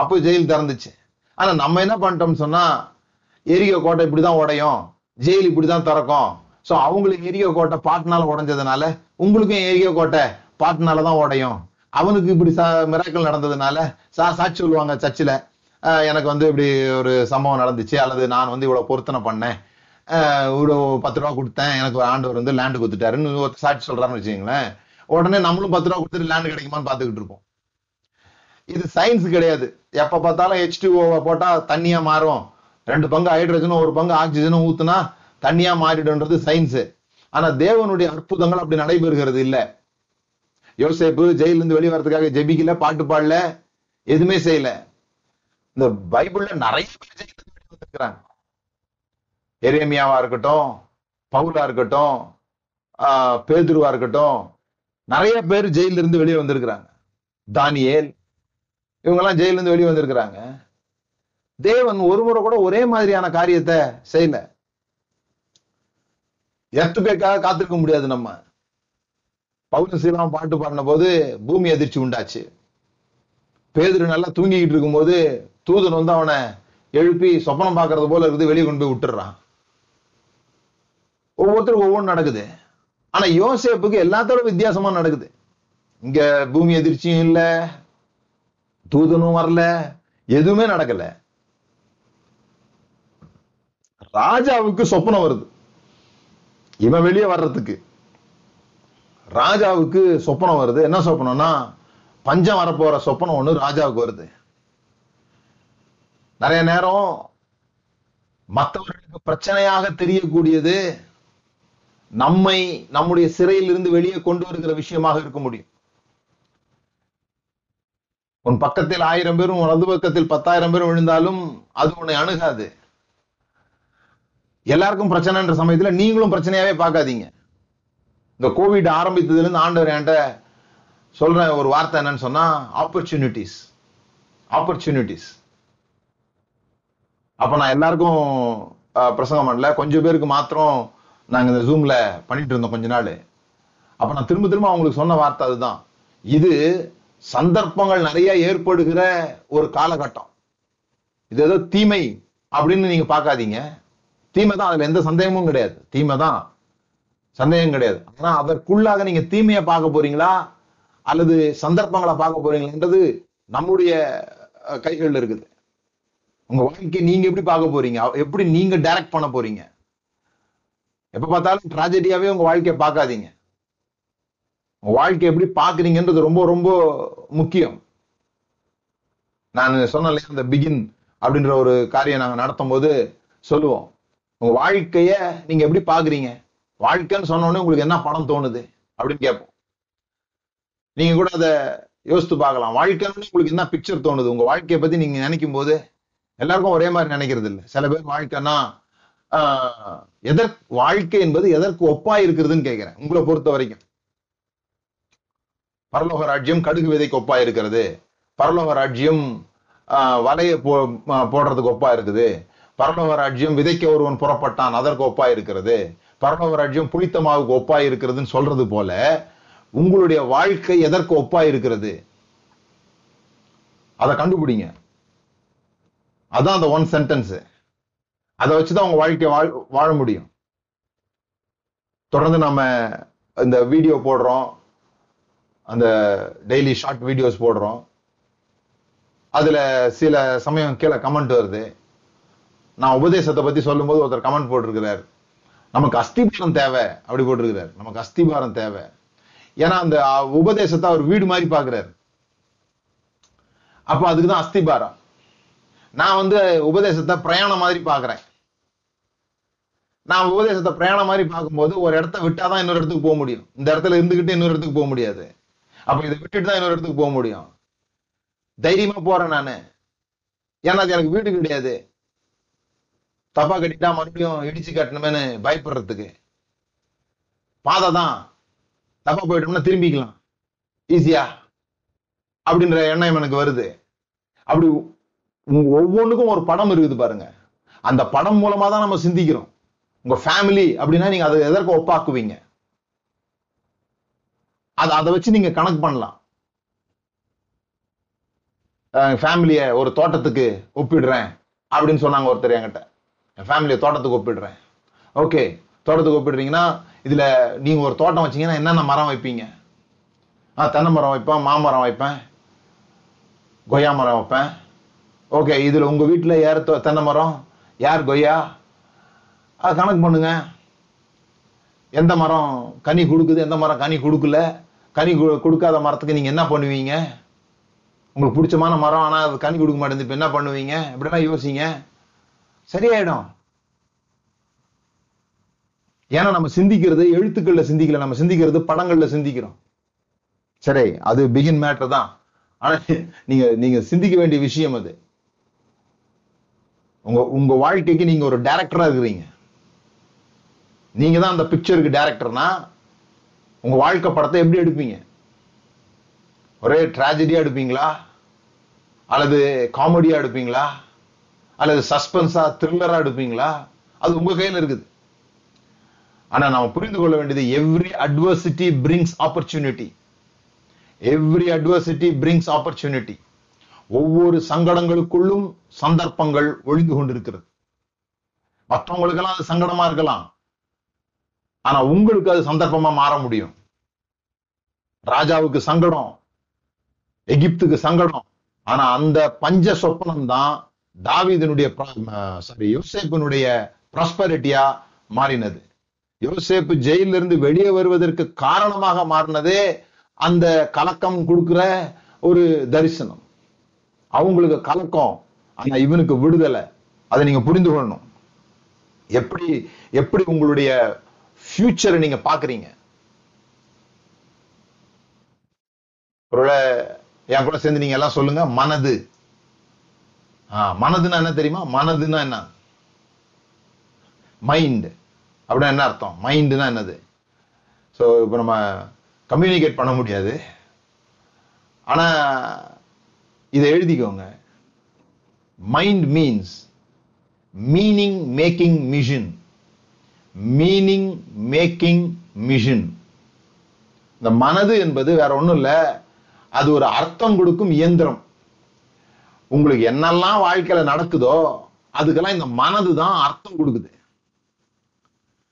S1: அப்போ ஜெயில் திறந்துச்சு. ஆனா நம்ம என்ன பண்ணிட்டோம்னு சொன்னா எரிய கோட்டை இப்படிதான் உடையும். ஜெயில் இப்படிதான் திறக்கும். சோ அவங்களுக்கு எரிய கோட்டை பாட்டுனால உடஞ்சதுனால உங்களுக்கும் எரிய கோட்டை பாட்டுனால தான் உடையும். அவனுக்கு இப்படி மிராக்கள் நடந்ததுனால சா சாட்சி சொல்லுவாங்க சர்ச்சில். எனக்கு வந்து இப்படி ஒரு சம்பவம் நடந்துச்சு. அல்லது நான் வந்து இவ்வளவு பொருத்தனை பண்ணேன். ஒரு பத்து ரூபா கொடுத்தேன். எனக்கு ஒரு ஆண்டவர் வந்து லேண்டு கொடுத்துட்டாருன்னு ஒரு சாட்சி சொல்றாருன்னு வச்சுக்கோங்களேன். உடனே நம்மளும் பத்து ரூபா கொடுத்துட்டு லேண்டு கிடைக்குமான்னு பார்த்துக்கிட்டு இருப்போம். இது சயின்ஸ் கிடையாது. எப்ப பார்த்தாலும் ஹெச் டூஓவை போட்டா தண்ணியா மாறும். ரெண்டு பங்கு ஹைட்ரஜனும் ஒரு பங்கு ஆக்சிஜனும் ஊத்துனா தண்ணியா மாறிடுன்றது சயின்ஸ் ஆனா தேவனுடைய அற்புதங்கள் அப்படி நடைபெறுகிறது இல்ல. யோசேப்பு ஜெயில இருந்து வெளியே வரதுக்காக ஜெபிக்கல பாட்டு பாடல எதுவுமே செய்யல. இந்த பைபிள்ல நிறைய பேர் வெளியே வந்திருக்கிறாங்க எரேமியாவா இருக்கட்டும் பவுலா இருக்கட்டும் ஆஹ் பேதுருவா இருக்கட்டும் நிறைய பேர் ஜெயில இருந்து வெளியே வந்திருக்கிறாங்க. தானியேல் இவங்கெல்லாம் ஜெயில இருந்து வெளியே வந்திருக்கிறாங்க. தேவன் ஒரு முறை கூட ஒரே மாதிரியான காரியத்தை செய்யல. எத்துப்பேக்காக காத்திருக்க முடியாது நம்ம. பவுல் சீலாம் பாட்டு பாடின போது பூமி அதிர்ச்சி உண்டாச்சு. பேதுரு நல்லா தூங்கிக்கிட்டு இருக்கும்போது தூதன் வந்து அவனை எழுப்பி சொப்பனம் பார்க்கறது போல இருக்குது வெளியே கொண்டு போய் விட்டுறான் ஒவ்வொருத்தருக்கும் ஒவ்வொன்று நடக்குது. ஆனா யோசேப்புக்கு எல்லாத்தோட வித்தியாசமா நடக்குது. இங்க பூமி அதிர்ச்சியும் இல்ல தூதனும் வரல எதுவுமே நடக்கல. ராஜாவுக்கு சொப்பனம் வருது. இவன் வெளியே வர்றதுக்கு. ராஜாவுக்கு சொப்பனம் வருது. என்ன சொப்பனம்னா பஞ்சம் வரப்போற சொப்பனம் ஒண்ணு ராஜாவுக்கு வருது. நிறைய நேரம் மற்றவர்களுக்கு பிரச்சனையாக தெரியக்கூடியது நம்மை நம்முடைய சிறையில் இருந்து வெளியே கொண்டு வருகிற விஷயமாக இருக்க முடியும். உன் பக்கத்தில் ஆயிரம் பேரும் வலது பக்கத்தில் பத்தாயிரம் பேரும் விழுந்தாலும் அது உன்னை அணுகாது. எல்லாருக்கும் பிரச்சனைன்ற சமயத்துல நீங்களும் பிரச்சனையாவே பார்க்காதீங்க. இந்த கோவிட் ஆரம்பித்ததுல இருந்து ஆண்டவர் என்கிட்ட சொல்ற ஒரு வார்த்தை என்னன்னு சொன்னா ஆப்பர்ச்சுனிட்டிஸ் ஆப்பர்ச்சுனிட்டிஸ் அப்ப நான் எல்லாருக்கும் அஹ், பிரசங்கம் பண்ணல. கொஞ்சம் பேருக்கு மாத்திரம் நாங்கள் இந்த ஜூமில் பண்ணிட்டு இருந்தோம் கொஞ்ச நாள். அப்போ நான் திரும்ப திரும்ப அவங்களுக்கு சொன்ன வார்த்தை அதுதான். இது சந்தர்ப்பங்கள் நிறைய ஏற்படுகிற ஒரு காலகட்டம். இது ஏதோ தீமை அப்படின்னு நீங்கள் பார்க்காதீங்க. தீமை தான் அதில் எந்த சந்தேகமும் கிடையாது. தீமை தான் சந்தேகம் கிடையாது. ஆனால் அதற்குள்ளாக நீங்கள் தீமையை பார்க்க போறீங்களா? அல்லது சந்தர்ப்பங்களை பார்க்க போறீங்களான்றது நம்முடைய கைகளில் இருக்குது. உங்க வாழ்க்கையை நீங்க எப்படி பார்க்க போறீங்க? எப்படி நீங்க டைரக்ட் பண்ண போறீங்க? எப்ப பார்த்தாலும் ட்ராஜடியாவே உங்க வாழ்க்கையை பார்க்காதீங்க. உங்க வாழ்க்கை எப்படி பாக்குறீங்கன்றது ரொம்ப ரொம்ப முக்கியம். நான் சொன்னேன் அந்த பிகின் அப்படின்ற ஒரு காரியம் நாங்க நடத்தும் போது சொல்லுவோம். உங்க வாழ்க்கைய நீங்க எப்படி பாக்குறீங்க வாழ்க்கைன்னு சொன்ன உடனே உங்களுக்கு என்ன படம் தோணுது அப்படின்னு கேட்போம். நீங்க கூட அதை யோசித்து பார்க்கலாம். வாழ்க்கைன்னு உங்களுக்கு என்ன பிக்சர் தோணுது? உங்க வாழ்க்கையை பத்தி நீங்க நினைக்கும் போது எல்லாருக்கும் ஒரே மாதிரி நினைக்கிறது இல்லை சில பேர் வாழ்க்கைன்னா ஆஹ், எதற்கு வாழ்க்கை என்பது எதற்கு ஒப்பா இருக்கிறதுன்னு கேட்கிறேன் உங்களை பொறுத்த வரைக்கும். பரலோக ராஜ்யம் கடுகு விதைக்கு ஒப்பா இருக்கிறது. பரலோக ராஜ்யம் ஆஹ், வலைய போ போடுறதுக்கு ஒப்பா இருக்குது. பரலோக ராஜ்யம் விதைக்க ஒருவன் புறப்பட்டான் அதற்கு ஒப்பா இருக்கிறது. பரலோக ராஜ்யம் புளித்த மாவுக்கு ஒப்பா இருக்கிறதுன்னு சொல்றது போல உங்களுடைய வாழ்க்கை எதற்கு ஒப்பா இருக்கிறது? அதை கண்டுபிடிங்க. அதான் அந்த ஒன் சென்டென்ஸ் அதை வச்சுதான் அவங்க வாழ்க்கைய வாழ் வாழ முடியும். தொடர்ந்து நம்ம இந்த வீடியோ போடுறோம். அந்த டெய்லி ஷார்ட் வீடியோஸ் போடுறோம். அதுல சில சமயம் கீழே கமெண்ட் வருது. நான் உபதேசத்தை பத்தி சொல்லும்போது ஒருத்தர் கமெண்ட் போட்டிருக்கிறார். நமக்கு அஸ்திபாரம் தேவை அப்படி போட்டிருக்கிறார். நமக்கு அஸ்திபாரம் தேவை. ஏன்னா அந்த உபதேசத்தை அவர் வீடு மாதிரி பாக்குறாரு அப்ப அதுக்குதான் அஸ்திபாரம். நான் வந்து உபதேசத்தை பிரயாணம் மாதிரி பாக்குறேன் நான் உபதேசத்தை பிரயாணம் மாதிரி பார்க்கும்போது ஒரு இடத்த விட்டாதான் இன்னொரு இடத்துக்கு போக முடியும். இந்த இடத்துல இருந்துகிட்டு இன்னொரு இடத்துக்கு போக முடியாது. அப்ப இதை விட்டுட்டு தான் இன்னொரு இடத்துக்கு போக முடியும். தைரியமா போறேன் நானு. ஏன்னா அது எனக்கு வீடு கிடையாது. தப்பா கட்டிட்டா மறுபடியும் இடிச்சு கட்டணுமேனு பயப்படுறதுக்கு. பாதை தான். தப்பா போயிட்டோம்னா திரும்பிக்கலாம். ஈஸியா அப்படின்ற எண்ணம் எனக்கு வருது. அப்படி ஒவ்வொன்றுக்கும் ஒரு படம் இருக்குது பாருங்க. அந்த படம் மூலமா தான் நம்ம சிந்திக்கிறோம். உங்க ஃபேமிலி அப்படின்னா நீங்க அதை எதற்கு ஒப்பாக்குவீங்க? அது அதை வச்சு நீங்க கணக்கு பண்ணலாம். ஃபேமிலிய ஒரு தோட்டத்துக்கு ஒப்பிடுறேன் அப்படின்னு சொன்னாங்க ஒருத்தர் என்கிட்ட. என் ஃபேமிலியை தோட்டத்துக்கு ஒப்பிடுறேன். ஓகே தோட்டத்துக்கு ஒப்பிடுறீங்கன்னா இதுல நீங்க ஒரு தோட்டம் வச்சீங்கன்னா என்னென்ன மரம் வைப்பீங்க? ஆ தென்னை மரம் வைப்பேன் மாமரம் வைப்பேன் கொய்யா மரம் வைப்பேன். ஓகே இதுல உங்க வீட்டுல யார் தென்னை மரம்? யார் கொய்யா? அதை கணக்கு பண்ணுங்க. எந்த மரம் கனி கொடுக்குது எந்த மரம் கனி கொடுக்கல கனி கு- கொடுக்காத மரத்துக்கு நீங்க என்ன பண்ணுவீங்க? உங்களுக்கு பிடிச்சமான மரம் ஆனா அது கனி கொடுக்க மாட்டேங்குது இப்ப என்ன பண்ணுவீங்க? இப்படிலாம் யோசிங்க. சரியாயிடும். ஏன்னா நம்ம சிந்திக்கிறது எழுத்துக்கள்ல சிந்திக்கல நம்ம சிந்திக்கிறது படங்கள்ல சிந்திக்கிறோம். சரி அது பிகின் மேட்டர் தான். ஆனா நீங்க நீங்க சிந்திக்க வேண்டிய விஷயம் அது. உங்க உங்க வாழ்க்கைக்கு நீங்க ஒரு டைரக்டரா இருக்கிறீங்க. நீங்க தான் அந்த பிக்சருக்கு டைரக்டர்னா உங்க வாழ்க்கை படத்தை எப்படி எடுப்பீங்க? ஒரே டிராஜடியா எடுப்பீங்களா? அல்லது காமெடியா எடுப்பீங்களா? அல்லது சஸ்பென்ஸா த்ரில்லரா எடுப்பீங்களா? அது உங்க கையில இருக்குது. ஆனா நாம புரிந்து கொள்ள வேண்டியது every adversity brings opportunity every adversity brings opportunity ஒவ்வொரு சங்கடங்களுக்குள்ளும் சந்தர்ப்பங்கள் ஒழிந்து கொண்டிருக்கிறது. மற்றவங்களுக்கெல்லாம் அது சங்கடமா இருக்கலாம். ஆனா உங்களுக்கு அது சந்தர்ப்பமா மாற முடியும். ராஜாவுக்கு சங்கடம் எகிப்துக்கு சங்கடம். ஆனா அந்த பஞ்ச சொப்பனம் தான் தாவிதனுடைய சாரி யோசேப்பினுடைய ப்ராஸ்பரிட்டியா மாறினது. யோசேப்பு ஜெயில இருந்து வெளியே வருவதற்கு காரணமாக மாறினதே அந்த கலக்கம் கொடுக்கிற ஒரு தரிசனம். அவங்களுக்கு கலக்கம் ஆனா இவனுக்கு விடுதலை. அதை நீங்க புரிந்து கொள்ளணும். எப்படி எப்படி உங்களுடைய ஃபியூச்சரை நீங்க பாக்குறீங்க. ஒருவேளை என் கூட சேர்ந்து நீங்க எல்லாம் சொல்லுங்க மனது. ஆ மனதுன்னா என்ன தெரியுமா? மனதுன்னா என்ன? மைண்ட் அப்படின்னா என்ன அர்த்தம்? மைண்டுனா என்னது? ஸோ இப்போ நம்ம கம்யூனிகேட் பண்ண முடியாது. ஆனா இதை எழுதிக்கோங்க. Mind means meaning making machine meaning making machine. இந்த மனது என்பது வேற ஒண்ணும் இல்ல அது ஒரு அர்த்தம் கொடுக்கும் இயந்திரம். உங்களுக்கு என்னெல்லாம் வாழ்க்கையில நடக்குதோ அதுக்கெல்லாம் இந்த மனது தான் அர்த்தம் கொடுக்குது.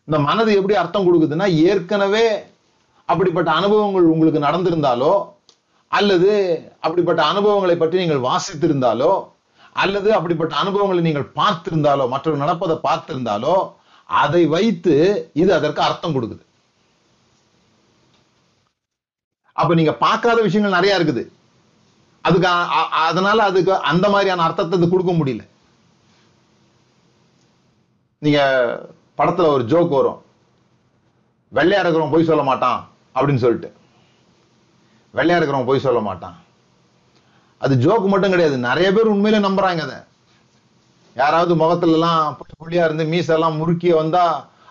S1: இந்த மனது எப்படி அர்த்தம் கொடுக்குதுன்னா ஏற்கனவே அப்படிப்பட்ட அனுபவங்கள் உங்களுக்கு நடந்திருந்தாலோ அல்லது அப்படிப்பட்ட அனுபவங்களை பற்றி நீங்கள் வாசித்திருந்தாலோ அல்லது அப்படிப்பட்ட அனுபவங்களை நீங்கள் பார்த்திருந்தாலோ மற்றவர்கள் நடப்பதை பார்த்திருந்தாலோ அதை வைத்து இது அதற்கு அர்த்தம் கொடுக்குது. அப்ப நீங்க பார்க்காத விஷயங்கள் நிறைய இருக்குது. அதுக்கு அதனால அதுக்கு அந்த மாதிரியான அர்த்தத்தை இது கொடுக்க முடியல. நீங்க படத்துல ஒரு ஜோக் வரும். வெள்ளையா இருக்கிறவன் பொய் சொல்ல மாட்டான் அப்படின்னு சொல்லிட்டு. வெள்ளையா இருக்கிறவன் பொய் சொல்ல மாட்டான். அது ஜோக் மட்டும் கிடையாது. நிறைய பேர் உண்மையிலே நம்புறாங்க அதை. யாராவது முகத்துல எல்லாம் புள்ளி புள்ளியா இருந்து மீசெல்லாம் முறுக்கி வந்தா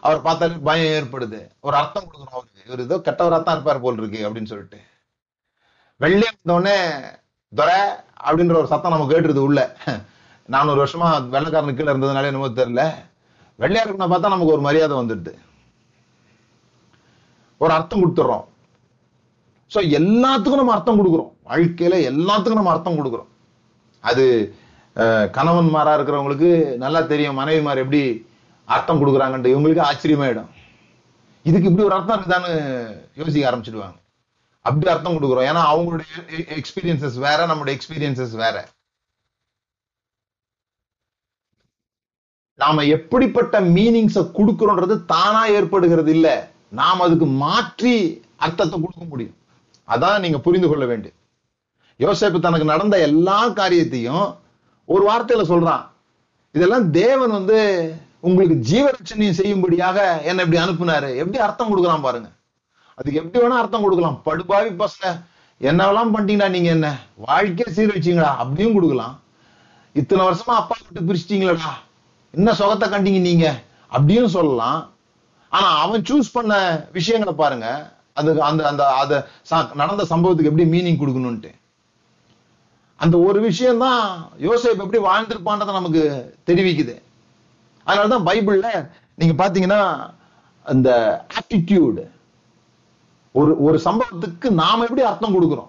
S1: அவர் பார்த்தாலே பயம் ஏற்படுது. ஒரு அர்த்தம் கொடுக்கணும் அவருக்கு. இவர் ஏதோ கெட்டவரா தான் இருப்பார் போல் இருக்கு அப்படின்னு சொல்லிட்டு. வெள்ளையா வந்தோடனே துரை அப்படின்ற ஒரு சத்தம் நமக்கு கேட்டுருது உள்ள. நானூறு வருஷமா வெள்ளைக்காரனுக்கு கீழே இருந்ததுனால என்னமோ தெரியல. வெள்ளையா இருக்குன்னு பார்த்தா நமக்கு ஒரு மரியாதை வந்துடுது. ஒரு அர்த்தம் கொடுத்துட்றோம் சோ எல்லாத்துக்கும் நம்ம அர்த்தம் கொடுக்குறோம். வாழ்க்கையில எல்லாத்துக்கும் நம்ம அர்த்தம் கொடுக்குறோம். அது கணவன்மாரா இருக்கிறவங்களுக்கு நல்லா தெரியும் மனைவிமார் எப்படி அர்த்தம் கொடுக்குறாங்கன்ட்டு. இவங்களுக்கு ஆச்சரியமாயிடும். இதுக்கு இப்படி ஒரு அர்த்தம் இருக்குதான்னு யோசிக்க ஆரம்பிச்சிடுவாங்க. அப்படி அர்த்தம் கொடுக்குறோம். ஏன்னா அவங்களுடைய e-, எக்ஸ்பீரியன்சஸ் வேற நம்மளுடைய எக்ஸ்பீரியன்சஸ் வேற. நாம எப்படிப்பட்ட மீனிங்ஸ கொடுக்கிறோன்றது தானா ஏற்படுகிறது இல்ல. நாம் அதுக்கு மாற்றி அர்த்தத்தை கொடுக்க முடியும். அதான் நீங்க புரிந்து கொள்ள வேண்டும் யோசிப்பு தனக்கு நடந்த எல்லா காரியத்தையும் ஒரு வார்த்தையில சொல்றான். இதெல்லாம் தேவன் வந்து உங்களுக்கு ஜீவரட்சணையும் செய்யும்படியாக என்ன இப்படி அனுப்புனாரு. எப்படி அர்த்தம் கொடுக்கலாம் பாருங்க. அதுக்கு எப்படி வேணா அர்த்தம் கொடுக்கலாம். படுபாவி பசங்க என்னவெல்லாம் பண்ணிட்டீங்களா நீங்க என்ன? வாழ்க்கையை சீரழிச்சீங்களா? அப்படியும் கொடுக்கலாம். இத்தனை வருஷமா அப்பா விட்டு பிரிச்சிட்டீங்களடா. என்ன சுகத்தை கண்டீங்க நீங்க? அப்படியும் சொல்லலாம். ஆனா அவன் சூஸ் பண்ண விஷயங்களை பாருங்க. அது அந்த அந்த அதை நடந்த சம்பவத்துக்கு எப்படி மீனிங் கொடுக்கணும்ட்டு அந்த ஒரு விஷயம் தான் யோசேப் எப்படி வாழ்ந்திருப்பான்றதை நமக்கு தெரிவிக்குது. அதனாலதான் பைபிள்ல நீங்க பாத்தீங்கன்னா அந்த ஆட்டிடியூடு ஒரு ஒரு சம்பவத்துக்கு நாம எப்படி அர்த்தம் கொடுக்கிறோம்?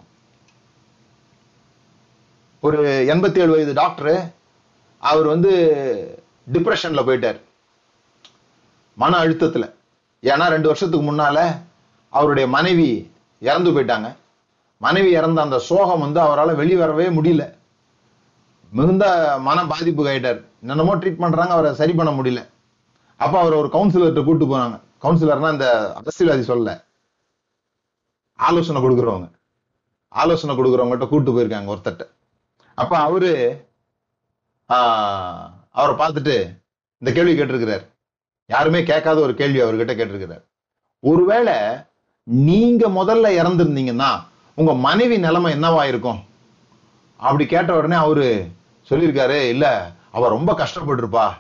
S1: ஒரு எண்பத்தி ஏழு வயது டாக்டர் அவர் வந்து டிப்ரெஷன்ல போயிட்டார். மன அழுத்தத்துல. ஏன்னா ரெண்டு வருஷத்துக்கு முன்னால அவருடைய மனைவி இறந்து போயிட்டாங்க. மனைவி இறந்த அந்த சோகம் வந்து அவரால் வெளிவரவே முடியல. மிகுந்த மன பாதிப்பு ஆயிட்டார் என்னென்னமோ ட்ரீட் பண்றாங்க அவரை சரி பண்ண முடியல. அப்போ அவர் ஒரு கவுன்சிலர்கிட்ட கூட்டு போனாங்க. கவுன்சிலர்னா இந்த அரசியல்வாதி சொல்ல ஆலோசனை கொடுக்குறவங்க. ஆலோசனை கொடுக்குறவங்ககிட்ட கூட்டு போயிருக்காங்க ஒருத்தட்ட அப்போ அவரு ஆஹ், அவரை பார்த்துட்டு இந்த கேள்வி கேட்டிருக்கிறார். யாருமே கேட்காத ஒரு கேள்வி அவர்கிட்ட கேட்டிருக்கிறார். ஒருவேளை நீங்க முதல்ல இறந்திருந்தீங்கன்னா உங்க மனைவி நிலைமை என்னவா இருக்கும்? அப்படி கேட்ட உடனே அவரு சொல்லியிருக்காரு இல்ல அவ ரொம்ப கஷ்டப்பட்டிருப்பா.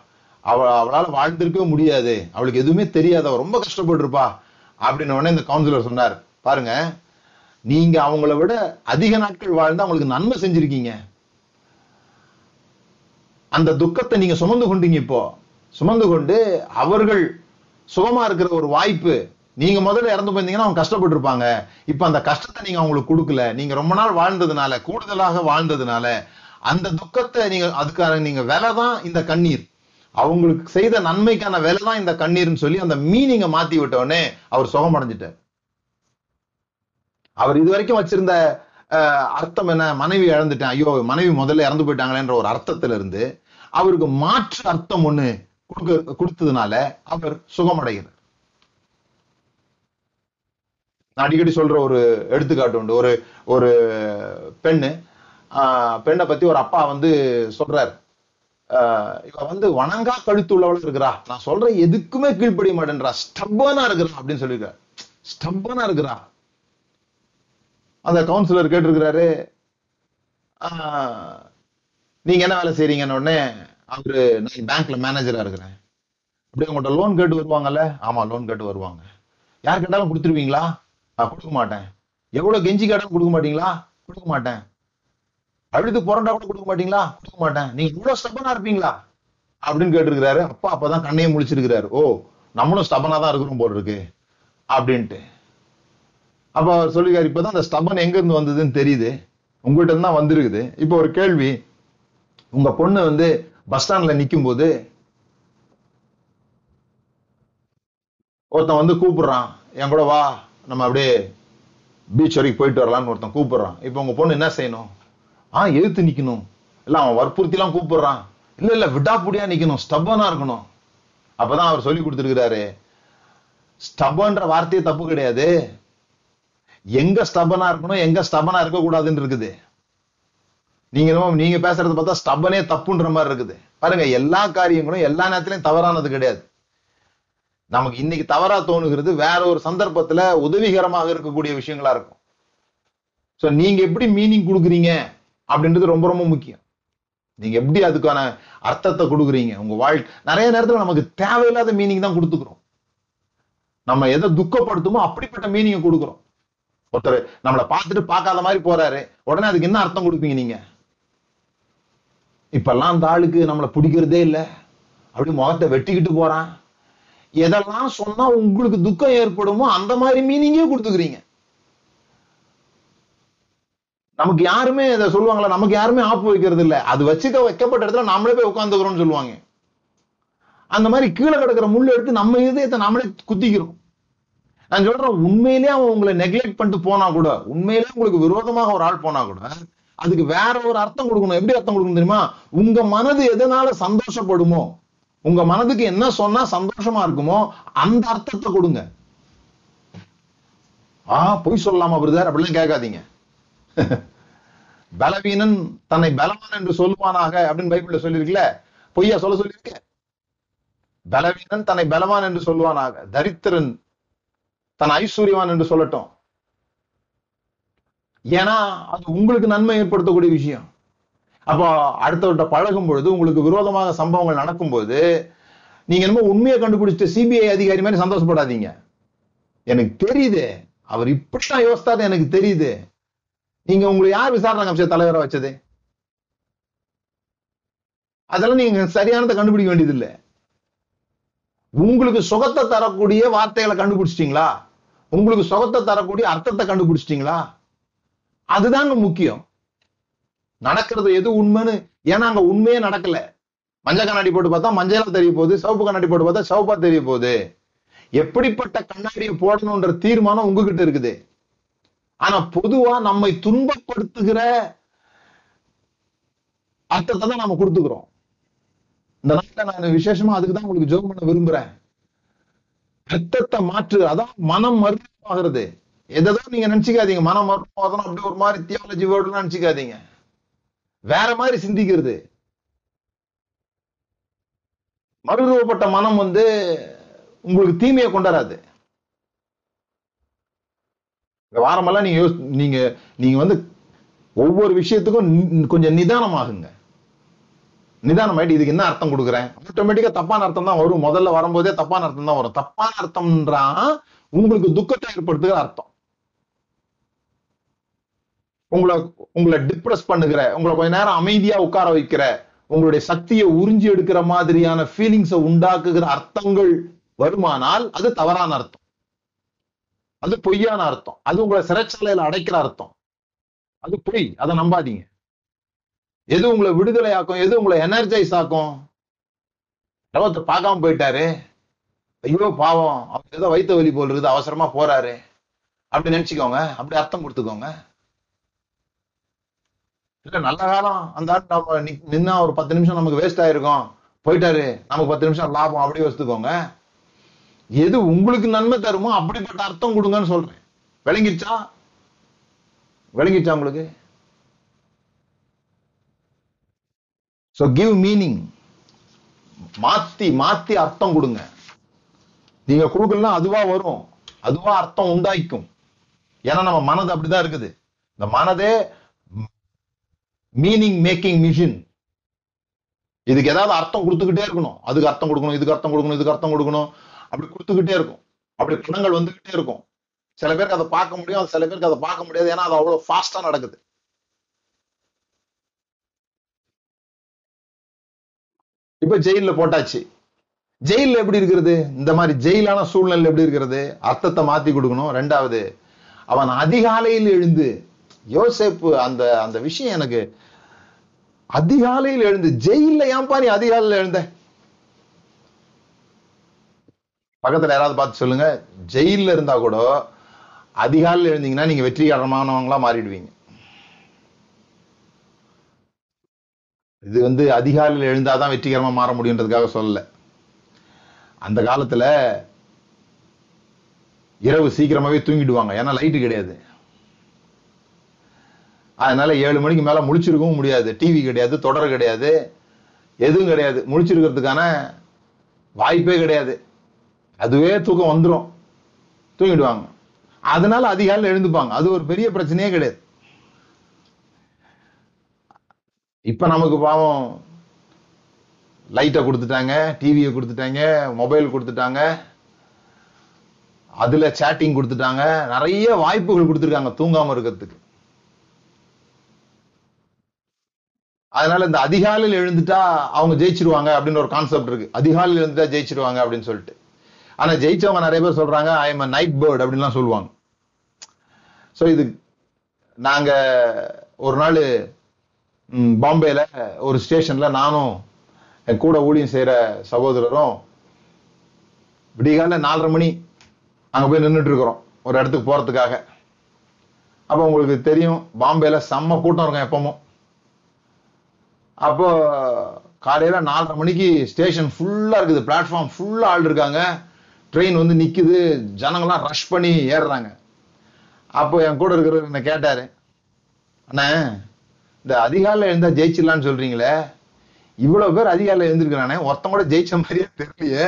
S1: அவ அவளால வாழ்ந்திருக்கவே முடியாது. அவளுக்கு எதுவுமே தெரியாது. அவ ரொம்ப கஷ்டப்பட்டிருப்பா. அப்படின்னு உடனே இந்த கவுன்சிலர் சொன்னார் பாருங்க நீங்க அவங்கள விட அதிக நாட்கள் வாழ்ந்து அவங்களுக்கு நன்மை செஞ்சிருக்கீங்க. அந்த துக்கத்தை நீங்க சுமந்து கொண்டீங்க இப்போ. சுமந்து கொண்டு அவர்கள் சுகமா இருக்கிற ஒரு வாய்ப்பு நீங்க முதல்ல இறந்து போயிருந்தீங்கன்னா அவங்க கஷ்டப்பட்டு இருப்பாங்க இப்ப அந்த கஷ்டத்தை நீங்க அவங்களுக்கு கொடுக்கல. நீங்க ரொம்ப நாள் வாழ்ந்ததுனால கூடுதலாக வாழ்ந்ததுனால அந்த துக்கத்தை நீங்க அதுக்காக நீங்க விலை தான் இந்த கண்ணீர். அவங்களுக்கு செய்த நன்மைக்கான விலை தான் இந்த கண்ணீர்னு சொல்லி அந்த மீனிங்கை மாத்தி விட்ட உடனே அவர் சுகமடைஞ்சிட்டார் அவர் இது வரைக்கும் வச்சிருந்த அஹ், அர்த்தம் என்ன? மனைவி இழந்துட்டேன். ஐயோ மனைவி முதல்ல இறந்து போயிட்டாங்களேன்ற ஒரு அர்த்தத்துல இருந்து அவருக்கு மாற்று அர்த்தம் ஒண்ணு கொடுக்க கொடுத்ததுனால அவர் சுகமடைகிறார். நான் அடிக்கடி சொல்ற ஒரு எடுத்துக்காட்டு உண்டு. ஒரு ஒரு பெண்ணு ஆஹ், பெண்ணை பத்தி ஒரு அப்பா வந்து சொல்றாரு. ஆஹ், இவ வந்து வணங்கா கழுத்து உள்ளவளா இருக்கிறா. நான் சொல்ற எதுக்குமே கீழ்ப்படிய மாட்டேன்றா. ஸ்டப்பானா இருக்கிறா அப்படின்னு சொல்லியிருக்காரு. ஸ்டப்பானா இருக்கிறா. அந்த கவுன்சிலர் கேட்டிருக்கிறாரு ஆஹ், நீங்க என்ன வேலை செய்றீங்கன்னு உடனே அவரு நான் பேங்க்ல மேனேஜரா இருக்கிறேன். அப்படியே உங்கள்கிட்ட லோன் கேட்டு வருவாங்கல்ல? ஆமா லோன் கேட்டு வருவாங்க. யார் கேட்டாலும் கொடுத்துருவீங்களா? நான் கொடுக்க மாட்டேன். எவ்வளவு கெஞ்சி கேட்டாலும் கொடுக்க மாட்டீங்களா? கொடுக்க மாட்டேன். அழுது புரண்டா கூட கொடுக்க மாட்டீங்களா? கொடுக்க மாட்டேன். நீங்க இவ்வளவு ஸ்டபனா இருப்பீங்களா? அப்படின்னு கேட்டிருக்கிறாரு. அப்பா அப்பதான் கண்ணையை முழிச்சிருக்கிறாரு. ஓ நம்மளும் ஸ்டபனா தான் இருக்கிறோம் போல் இருக்கு. அப்படின்ட்டு. அப்ப அவர் சொல்லிக்காரு இப்பதான் அந்த ஸ்டபன் எங்க இருந்து வந்ததுன்னு தெரியுது. உங்கள்கிட்ட இருந்து தான் வந்திருக்குது. இப்போ ஒரு கேள்வி. உங்க பொண்ணு வந்து பஸ் ஸ்டாண்ட்ல நிக்கும் போது ஒருத்தன் வந்து கூப்பிடுறான். என் கூட வா. நம்ம அப்படியே பீச் வரைக்கும் போயிட்டு வரலாம்னு ஒருத்தன் கூப்பிடுறான். இப்போ உங்க பொண்ணு என்ன செய்யணும்? ஆ எழுத்து நிக்கணும். இல்ல அவன் வற்புறுத்திலாம் கூப்பிடுறான். இல்ல இல்ல விடாப்புடியா நிக்கணும். ஸ்டப்பனா இருக்கணும். அப்பதான் அவர் சொல்லி கொடுத்துருக்கிறாரு. ஸ்டபன்ற வார்த்தையே தப்பு கிடையாது. எங்க ஸ்டபனா இருக்கணும் எங்க ஸ்டபனா இருக்க கூடாதுன்னு இருக்குது. நீங்க நீங்க பேசுறது பார்த்தா ஸ்டபனே தப்புன்ற மாதிரி இருக்குது. பாருங்க எல்லா காரியங்களும் எல்லா நேரத்திலையும் தவறானது கிடையாது. நமக்கு இன்னைக்கு தவறா தோணுகிறது வேற ஒரு சந்தர்ப்பத்துல உதவிகரமாக இருக்கக்கூடிய விஷயங்களா இருக்கும். சோ நீங்க எப்படி மீனிங் கொடுக்குறீங்க அப்படின்றது ரொம்ப ரொம்ப முக்கியம். நீங்க எப்படி அதுக்கான அர்த்தத்தை கொடுக்குறீங்க? உங்க வாழ்க்கை நிறைய நேரத்துல நமக்கு தேவையில்லாத மீனிங் தான் கொடுத்துக்கிறோம். நம்ம எதை துக்கப்படுத்துமோ அப்படிப்பட்ட மீனிங்கை கொடுக்குறோம். ஒருத்தர் நம்மளை பார்த்துட்டு பார்க்காத மாதிரி போறாரு உடனே அதுக்கு என்ன அர்த்தம் கொடுப்பீங்க நீங்க? இப்பெல்லாம் அந்த ஆளுக்கு நம்மளை பிடிக்கிறதே இல்லை. அப்படி முகத்தை வெட்டிக்கிட்டு போறான். எதெல்லாம் சொன்னா உங்களுக்கு துக்கம் ஏற்படுமோ அந்த மாதிரி மீனிங்கே கொடுத்துக்கிறீங்க. நமக்கு யாருமே இதை சொல்லுவாங்களா நமக்கு யாருமே ஆப்பு வைக்கிறது இல்லை. அது வச்சுக்க வைக்கப்பட்ட இடத்துல நாமளே போய் உட்காந்துக்கிறோம்னு சொல்லுவாங்க. அந்த மாதிரி கீழே கிடக்கிற முள் எடுத்து நம்ம இதயத்தை நாமளே குத்திக்கிறோம். நான் சொல்றேன் உண்மையிலேயே அவன் உங்களை நெக்லெக்ட் பண்ணிட்டு போனா கூட உண்மையிலேயே உங்களுக்கு விரோதமாக ஒரு ஆள் போனா கூட அதுக்கு வேற ஒரு அர்த்தம் கொடுக்கணும். எப்படி அர்த்தம் கொடுக்கணும் தெரியுமா? உங்க மனது எதனால சந்தோஷப்படுமோ உங்க மனதுக்கு என்ன சொன்னா சந்தோஷமா இருக்குமோ அந்த அர்த்தத்தை கொடுங்க. ஆ பொய் சொல்லலாமா பிரதர்? அப்படிலாம் கேட்காதீங்க. பலவீனன் தன்னை பலவான் என்று சொல்லுவானாக அப்படின்னு பைபிள்ல சொல்லியிருக்குல்ல பொய்யா சொல்ல சொல்லியிருக்க பலவீனன் தன்னை பலவான் என்று சொல்லுவானாக. தரித்திரன் தன் ஐஸ்வர்யவான் என்று சொல்லட்டும். ஏன்னா அது உங்களுக்கு நன்மை ஏற்படுத்தக்கூடிய விஷயம். அப்போ அடுத்தவர்கிட்ட பழகும் பொழுது உங்களுக்கு விரோதமாக சம்பவங்கள் நடக்கும்போது நீங்க என்னமோ உண்மையை கண்டுபிடிச்சிட்டு சிபிஐ அதிகாரி மாதிரி சந்தோஷப்படாதீங்க. எனக்கு தெரியுது. அவர் இப்படித்தான் யோசித்தாரு எனக்கு தெரியுது. நீங்க உங்களை யார் விசாரணை கமிஷன் தலைவரை வச்சது? அதெல்லாம் நீங்க சரியானதை கண்டுபிடிக்க வேண்டியது இல்லை உங்களுக்கு சுகத்தை தரக்கூடிய வார்த்தைகளை கண்டுபிடிச்சிட்டீங்களா? உங்களுக்கு சுகத்தை தரக்கூடிய அர்த்தத்தை கண்டுபிடிச்சிட்டீங்களா? அதுதாங்க முக்கியம். நடக்கிறது எது உண்மைன்னு? ஏன்னா அங்க உண்மையே நடக்கல. மஞ்சள் கண்ணாடி போட்டு பார்த்தா மஞ்சளா தெரிய போகுது சிவப்பு கண்ணாடி போட்டு பார்த்தா சவுப்பா தெரிய போகுது. எப்படிப்பட்ட கண்ணாடியை போடணும்ன்ற தீர்மானம் உங்ககிட்ட இருக்குது. ஆனா பொதுவா நம்மை துன்பப்படுத்துகிற அர்த்தத்தை தான் நாம கொடுத்துக்கிறோம். இந்த நாட்டில் நான் விசேஷமா அதுக்கு தான் உங்களுக்கு ஜோம் பண்ண விரும்புறேன். ரத்தத்தை மாற்று அதான் மனம் மருத்துவமாகிறது எதோ நீங்க நினைச்சுக்காதீங்க மனம் மருத்துவம் அப்படி ஒரு மாதிரி தியாலஜி வேர்டுன்னு நினைச்சுக்காதீங்க. வேற மாதிரி சிந்திக்கிறது. மறுரூபப்பட்ட மனம் வந்து உங்களுக்கு தீமையை கொண்டாராது இந்த வாரமெல்லாம் நீங்க யோசி நீங்க நீங்க வந்து ஒவ்வொரு விஷயத்துக்கும் கொஞ்சம் நிதானமாகுங்க. நிதானமாயிட்டு இதுக்கு என்ன அர்த்தம் கொடுக்குறேன்? ஆட்டோமேட்டிக்கா தப்பான அர்த்தம் தான் வரும். முதல்ல வரும்போதே தப்பான அர்த்தம் தான் வரும். தப்பான அர்த்தம்ன்றா உங்களுக்கு துக்கத்தை ஏற்படுத்துகிற அர்த்தம். உங்களை உங்களை டிப்ரெஸ் பண்ணுகிற உங்களை கொஞ்ச நேரம் அமைதியா உட்கார வைக்கிற உங்களுடைய சக்தியை உறிஞ்சி எடுக்கிற மாதிரியான ஃபீலிங்ஸை உண்டாக்குகிற அர்த்தங்கள் வருமானால் அது தவறான அர்த்தம். அது பொய்யான அர்த்தம். அது உங்களை சிறைச்சாலையில அடைக்கிற அர்த்தம். அது பொய். அதை நம்பாதீங்க. எது உங்களை விடுதலை ஆக்கும் எது உங்களை எனர்ஜைஸ் ஆக்கும்? ரவத்தை பார்க்காம போயிட்டாரு. ஐயோ பாவம். அவர் ஏதோ வயிற்று வலி போல் இருக்குது. அவசரமா போறாரு. அப்படி நினைச்சுக்கோங்க. அப்படி அர்த்தம் கொடுத்துக்கோங்க. இல்ல நல்ல காலம். அந்த ஆள் நம்ம நின்னா ஒரு பத்து நிமிஷம் நமக்கு வேஸ்ட் ஆயிருக்கும். போயிட்டாரு. நமக்கு பத்து நிமிஷம் லாபம். அப்படி வச்சுக்கோங்க எது உங்களுக்கு நன்மை தருமோ அப்படிப்பட்ட அர்த்தம் கொடுங்கன்னு சொல்றேன். விளங்கிருச்சா விளங்கிருச்சா உங்களுக்கு? ஸோ கிவ் மீனிங் மாத்தி மாத்தி அர்த்தம் கொடுங்க. நீங்க கொடுக்கலாம் அதுவா வரும். அதுவா அர்த்தம் உண்டாக்கும் ஏன்னா நம்ம மனது அப்படிதான் இருக்குது. இந்த மனதே மீனிங் மேக்கிங் மிஷின் இதுக்கு ஏதாவது அர்த்தம் கொடுத்துக்கிட்டே இருக்கணும். அதுக்கு அர்த்தம் கொடுக்கணும் இதுக்கு அர்த்தம் கொடுக்கணும் இதுக்கு அர்த்தம் கொடுக்கணும். அப்படி கொடுத்துக்கிட்டே இருக்கும். அப்படி குணங்கள் வந்துகிட்டே இருக்கும். சில பேருக்கு அதை பார்க்க முடியும் சில பேருக்கு அதை பார்க்க முடியாது. ஏன்னா அது அவ்வளவு ஃபாஸ்டா நடக்குது. இப்ப ஜெயில போட்டாச்சு. ஜெயில்ல எப்படி இருக்கிறது? இந்த மாதிரி ஜெயிலான சூழ்நிலை எப்படி இருக்கிறது? அர்த்தத்தை மாத்தி கொடுக்கணும். ரெண்டாவது அவன் அதிகாலையில் எழுந்து யோசேப்பு அந்த அந்த விஷயம் எனக்கு அதிகாலையில் எழுந்து ஜெயில்ல ஏன்பா நீ அதிகாலையில் எழுந்த? பக்கத்துல யாராவது பார்த்து சொல்லுங்க. ஜெயில்ல இருந்தா கூட அதிகாலையில் எழுந்தீங்கன்னா நீங்க வெற்றிகரமானவங்களா மாறிடுவீங்க. இது வந்து அதிகாலையில் எழுந்தாதான் வெற்றிகரமா மாற முடியுன்றதுக்காக சொல்லல. அந்த காலத்துல இரவு சீக்கிரமாவே தூங்கிடுவாங்க. ஏன்னா லைட்டு கிடையாது. அதனால ஏழு மணிக்கு மேல முழிச்சிருக்கவும் முடியாது. டிவி கிடையாது தொடர் கிடையாது. எதுவும் கிடையாது. முழிச்சிருக்கிறதுக்கான வாய்ப்பே கிடையாது. அதுவே தூக்கம் வந்துடும் தூங்கிடுவாங்க. அதனால அதிகாலையில் எழுந்துப்பாங்க. அது ஒரு பெரிய பிரச்சனையே கிடையாது. இப்ப நமக்கு பாவம் லைட்டை கொடுத்துட்டாங்க டிவியை கொடுத்துட்டாங்க மொபைல் கொடுத்துட்டாங்க. அதுல சேட்டிங் கொடுத்துட்டாங்க. நிறைய வாய்ப்புகள் கொடுத்துருக்காங்க தூங்காம இருக்கிறதுக்கு. அதனால இந்த அதிகாலையில் எழுந்துட்டா அவங்க ஜெயிச்சிருவாங்க அப்படின்னு ஒரு கான்செப்ட் இருக்கு. அதிகாலையில் எழுந்துட்டா ஜெயிச்சிருவாங்க அப்படின்னு சொல்லிட்டு. ஆனா ஜெயிச்சவங்க நிறைய பேர் சொல்றாங்க ஐ எம் நைட் பேர்ட் அப்படின்லாம் சொல்லுவாங்க. ஸோ இது நாங்க ஒரு நாள் பாம்பேல ஒரு ஸ்டேஷன்ல நானும் என் கூட ஊழியம் செய்யற சகோதரரும் விடிகால நாலரை மணி அங்க போய் நின்றுட்டு இருக்கிறோம் ஒரு இடத்துக்கு போறதுக்காக. அப்ப உங்களுக்கு தெரியும் பாம்பேல செம்ம கூட்டம் இருக்கும் எப்பவும். அப்போ காலையில நாலரை மணிக்கு ஸ்டேஷன் ஃபுல்லா இருக்குது. பிளாட்ஃபார்ம் ஃபுல்லா ஆள் இருக்காங்க ட்ரெயின் வந்து நிக்குது. ஜனங்கள்லாம் ரஷ் பண்ணி ஏறுறாங்க. அப்போ என் கூட இருக்கிறவர் என்ன கேட்டாரு. அண்ணே இந்த அதிகாலையில் எழுந்தா ஜெயிச்சிடலான்னு சொல்றீங்களே. இவ்வளவு பேர் அதிகாலையில் எழுந்திருக்கிறானே. ஒருத்தன் கூட ஜெயிச்ச மாதிரியே தெரியலையே.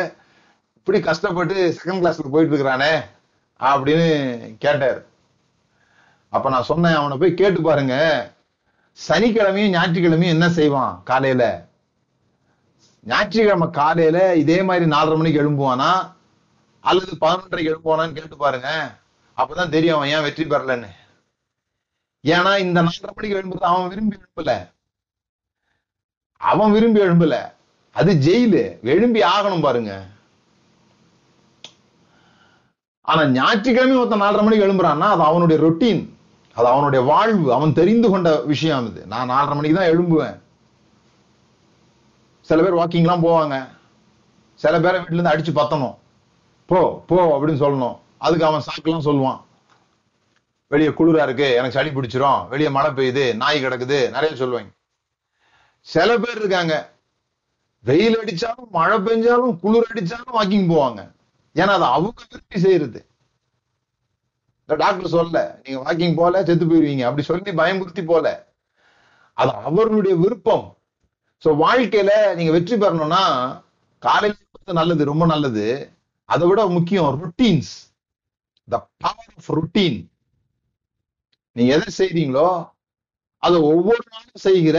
S1: இப்படி கஷ்டப்பட்டு செகண்ட் கிளாஸ்ல போயிட்டு இருக்கிறானே அப்படின்னு கேட்டார். அப்ப நான் சொன்னேன் அவனை போய் கேட்டு பாருங்க. சனிக்கிழமையும் ஞாயிற்றுக்கிழமையும் என்ன செய்வான் காலையில? ஞாயிற்றுக்கிழமை காலையில இதே மாதிரி நாலரை மணிக்கு எழும்புவானா? அல்லது பதினொன்றரைக்கு எழும்புவானான்னு கேட்டு பாருங்க. அப்பதான் தெரியும் அவன் ஏன் வெற்றி பெறலன்னு. ஏன்னா இந்த நாலரை மணிக்கு எழும்புறது அவன் விரும்பி எழும்பல. அவன் விரும்பி எழும்பல. அது ஜெயிலு. எழும்பி ஆகணும் பாருங்க. ஆனா ஞாயிற்றுக்கிழமை ஒருத்தன் நாலரை மணிக்கு எழும்புறான்னா அது அவனுடைய ரொட்டீன் அது அவனுடைய வாழ்வு அவன் தெரிந்து கொண்ட விஷயம் அது நான் நாலரை மணிக்கு தான் எழும்புவேன். சில பேர் வாக்கிங்லாம் போவாங்க. சில பேரை வீட்டுல இருந்து அடிச்சு பத்தணும். போ போ அப்படின்னு சொல்லணும். அதுக்கு அவன் சாக்கெல்லாம் சொல்லுவான். வெளியே குளிரா இருக்கு எனக்கு சளி பிடிச்சிரும் வெளியே மழை பெய்யுது நாய் கிடக்குது நிறைய சொல்லுவாங்க. சில பேர் இருக்காங்க. வெயில் அடிச்சாலும் மழை பெஞ்சாலும் குளிர் அடிச்சாலும் வாக்கிங் போவாங்க. ஏன்னா அது அவங்க விரும்பி செய்யறது. டாக்டர் சொல்ல நீங்க வாக்கிங் போல செத்து போயிருவீங்க. அப்படி சொல்லி பயமுறுத்தி போல. அது அவர்களுடைய விருப்பம். ஸோ வாழ்க்கையில நீங்க வெற்றி பெறணும்னா காலையில நல்லது ரொம்ப நல்லது. அதை விட முக்கியம் routines the power of routine நீங்க எதை செய்றீங்களோ அதை ஒவ்வொரு நாளும் செய்கிற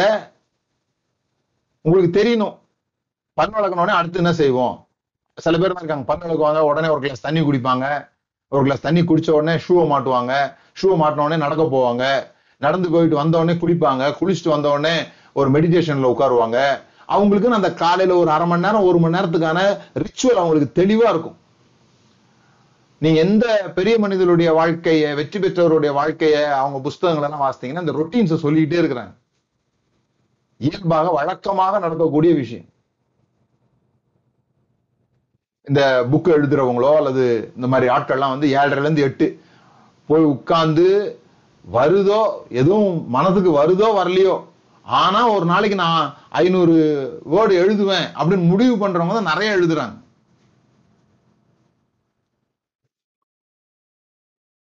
S1: உங்களுக்கு தெரியணும். பல் வளர்க்கணுடனே அடுத்து என்ன செய்வோம்? சில பேர் தான் இருக்காங்க பல் வளர்க்குவாங்க உடனே ஒரு கிளாஸ் தண்ணி குடிப்பாங்க. ஒரு கிளாஸ் தண்ணி குடிச்ச உடனே ஷூவை மாட்டுவாங்க. ஷூவை மாட்டின உடனே நடக்க போவாங்க. நடந்து போயிட்டு வந்த உடனே குளிப்பாங்க. குளிச்சுட்டு வந்த உடனே ஒரு மெடிடேஷன்ல உட்காருவாங்க. அவங்களுக்கு அந்த காலையில ஒரு அரை மணி நேரம் ஒரு மணி நேரத்துக்கான ரிச்சுவல் அவங்களுக்கு தெளிவா இருக்கும். நீ எந்த பெரிய மனிதனுடைய வாழ்க்கைய வெற்றி பெற்றவருடைய வாழ்க்கைய அவங்க புஸ்தகங்கள் எல்லாம் வாசித்தீங்கன்னா இந்த ரொட்டீன்ஸை சொல்லிக்கிட்டே இருக்கிறாங்க. இயல்பாக வழக்கமாக நடக்கக்கூடிய விஷயம். இந்த புக் எழுதுறவங்களோ அல்லது இந்த மாதிரி ஆட்கள்லாம் வந்து ஏழரைல இருந்து எட்டு போய் உட்கார்ந்து வருதோ எதுவும் மனதுக்கு வருதோ வரலையோ ஆனா ஒரு நாளைக்கு நான் ஐநூறு வேர்டு எழுதுவேன் அப்படின்னு முடிவு பண்றவங்க தான் நிறைய எழுதுறாங்க.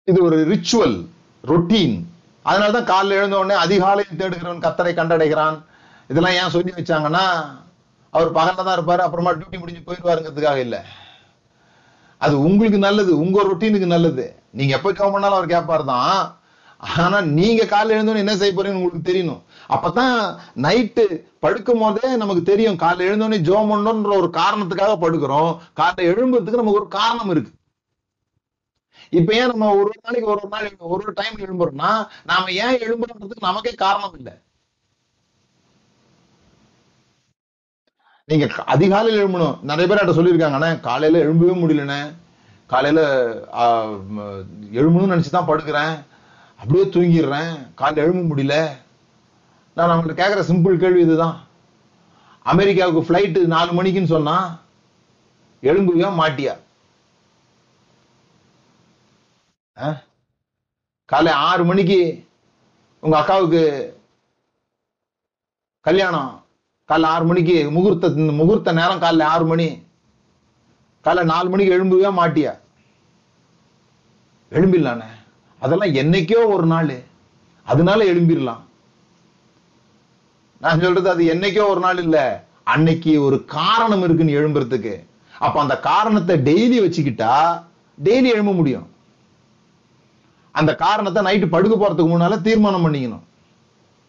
S1: இது ஒரு ரிச்சுவல் ரொட்டீன் அதனாலதான் காலைல எழுந்த உடனே அதிகாலையில் தேடுகிறவன் கத்தரை கண்டடைகிறான். இதெல்லாம் ஏன் சொல்லி வச்சாங்கன்னா அவர் பகல்ல தான் இருப்பாரு அப்புறமா டியூட்டி முடிஞ்சு போயிடுவாருங்கிறதுக்காக இல்ல. அது உங்களுக்கு நல்லது உங்க ரொட்டீனுக்கு நல்லது. நீங்க எப்ப ஜாப் பண்ணாலும் அவர் கேட்பாரு தான். ஆனா நீங்க காலைல எழுந்தோன்னு என்ன செய்ய போறீங்கன்னு உங்களுக்கு தெரியணும். அப்பதான் நைட்டு படுக்கும் போதே நமக்கு தெரியும். காலைல எழுந்தோடனே ஜோம் பண்ணோன்ற ஒரு காரணத்துக்காக படுக்கிறோம். காலைல எழும்புறதுக்கு நமக்கு ஒரு காரணம் இருக்கு. இப்ப ஏன் நம்ம ஒரு ஒரு நாளைக்கு ஒரு ஒரு நாள் ஒரு ஒரு டைம் எழும்புறோம்னா நாம ஏன் எழும்புறோன்றதுக்கு நமக்கே காரணம் இல்லை. நீங்க அதிகாலையில் எழும்பணும். நிறைய பேர் என்கிட்ட சொல்லியிருக்காங்க. ஆனா காலையில எழும்பவே முடியலண்ணே. காலையில ஆ, ம, எழும்பணும்னு நினைச்சுதான் படுக்கிறேன். அப்படியே தூங்கிடுறேன். காலைல எழும்ப முடியல. நான் அவங்கள்ட்ட கேட்குற சிம்பிள் கேள்வி இதுதான். அமெரிக்காவுக்கு ஃப்ளைட்டு நாலு மணிக்குன்னு சொன்னா எழும்புவியா மாட்டியா? ஆ? காலை ஆறு மணிக்கு உங்க அக்காவுக்கு கல்யாணம். காலைல ஆறு மணிக்கு முகூர்த்த முகூர்த்த நேரம் காலைல ஆறு மணி. காலைல நாலு மணிக்கு எழும்பவே மாட்டியா? எழும்பிடலானே. அதெல்லாம் என்னைக்கோ ஒரு நாள். அதனால எழும்பிடலாம். நான் சொல்றது அது என்னைக்கோ ஒரு நாள் இல்ல. அன்னைக்கு ஒரு காரணம் இருக்குன்னு எழும்புறதுக்கு. அப்ப அந்த காரணத்தை டெய்லி வச்சுக்கிட்டா டெய்லி எழும்ப முடியும். அந்த காரணத்தை நைட்டு படுக்க போறதுக்கு முன்னால தீர்மானம் பண்ணிக்கணும்.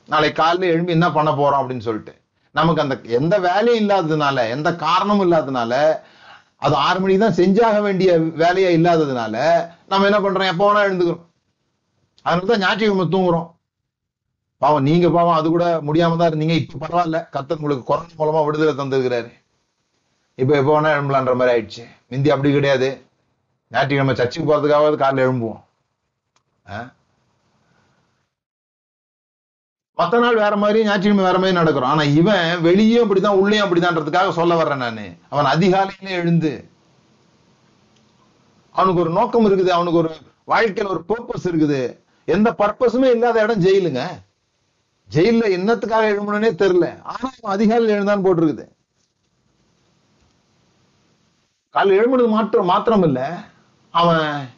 S1: நாளை காலையில் எழும்பி என்ன பண்ண போறோம் அப்படின்னு சொல்லிட்டு. நமக்கு அந்த எந்த வேலையும் இல்லாததுனால எந்த காரணமும் இல்லாததுனால அது ஆறு மணிக்கு தான் செஞ்சாக வேண்டிய வேலையா இல்லாததுனால நம்ம என்ன பண்றோம்? எப்போ வேணா எழுந்துக்கிறோம். அதனால தான் ஞாயிற்றுக்கிழமை தூங்குறோம். பாவம் நீங்க பாவம் அது கூட முடியாம தான் இருந்தீங்க. இப்ப பரவாயில்ல. கத்தர் உங்களுக்கு கொரோனா மூலமா விடுதலை தந்திருக்கிறாரு. இப்ப எப்போ வேணா எழும்பலான்ற மாதிரி ஆயிடுச்சு. முந்தி அப்படி கிடையாது. ஞாயிற்றுக்கிழமை சர்ச்சுக்கு போறதுக்காவது காலைல எழும்புவோம். மத்த நாள் வேற மாதிரி ஞாயிற்றுக்கிழமை வேற மாதிரி நடக்கிறோம். ஆனா இவன் வெளியும் அப்படிதான் உள்ளே அப்படிதான்றதுக்காக சொல்ல வர்றேன் நானு. அவன் அதிகாலையிலே எழுந்து அவனுக்கு ஒரு நோக்கம் இருக்குது அவனுக்கு ஒரு வாழ்க்கையில ஒரு பர்பஸ் இருக்குது. எந்த பர்பஸுமே இல்லாத இடம் ஜெயிலுங்க. ஜெயில என்னத்துக்காக எழுமணும்னே தெரியல. ஆனா அவன் அதிகாலையில் எழுந்தான் போட்டிருக்குது. காலைல எழுமணது மாற்றம் மாத்திரம் இல்ல அவன்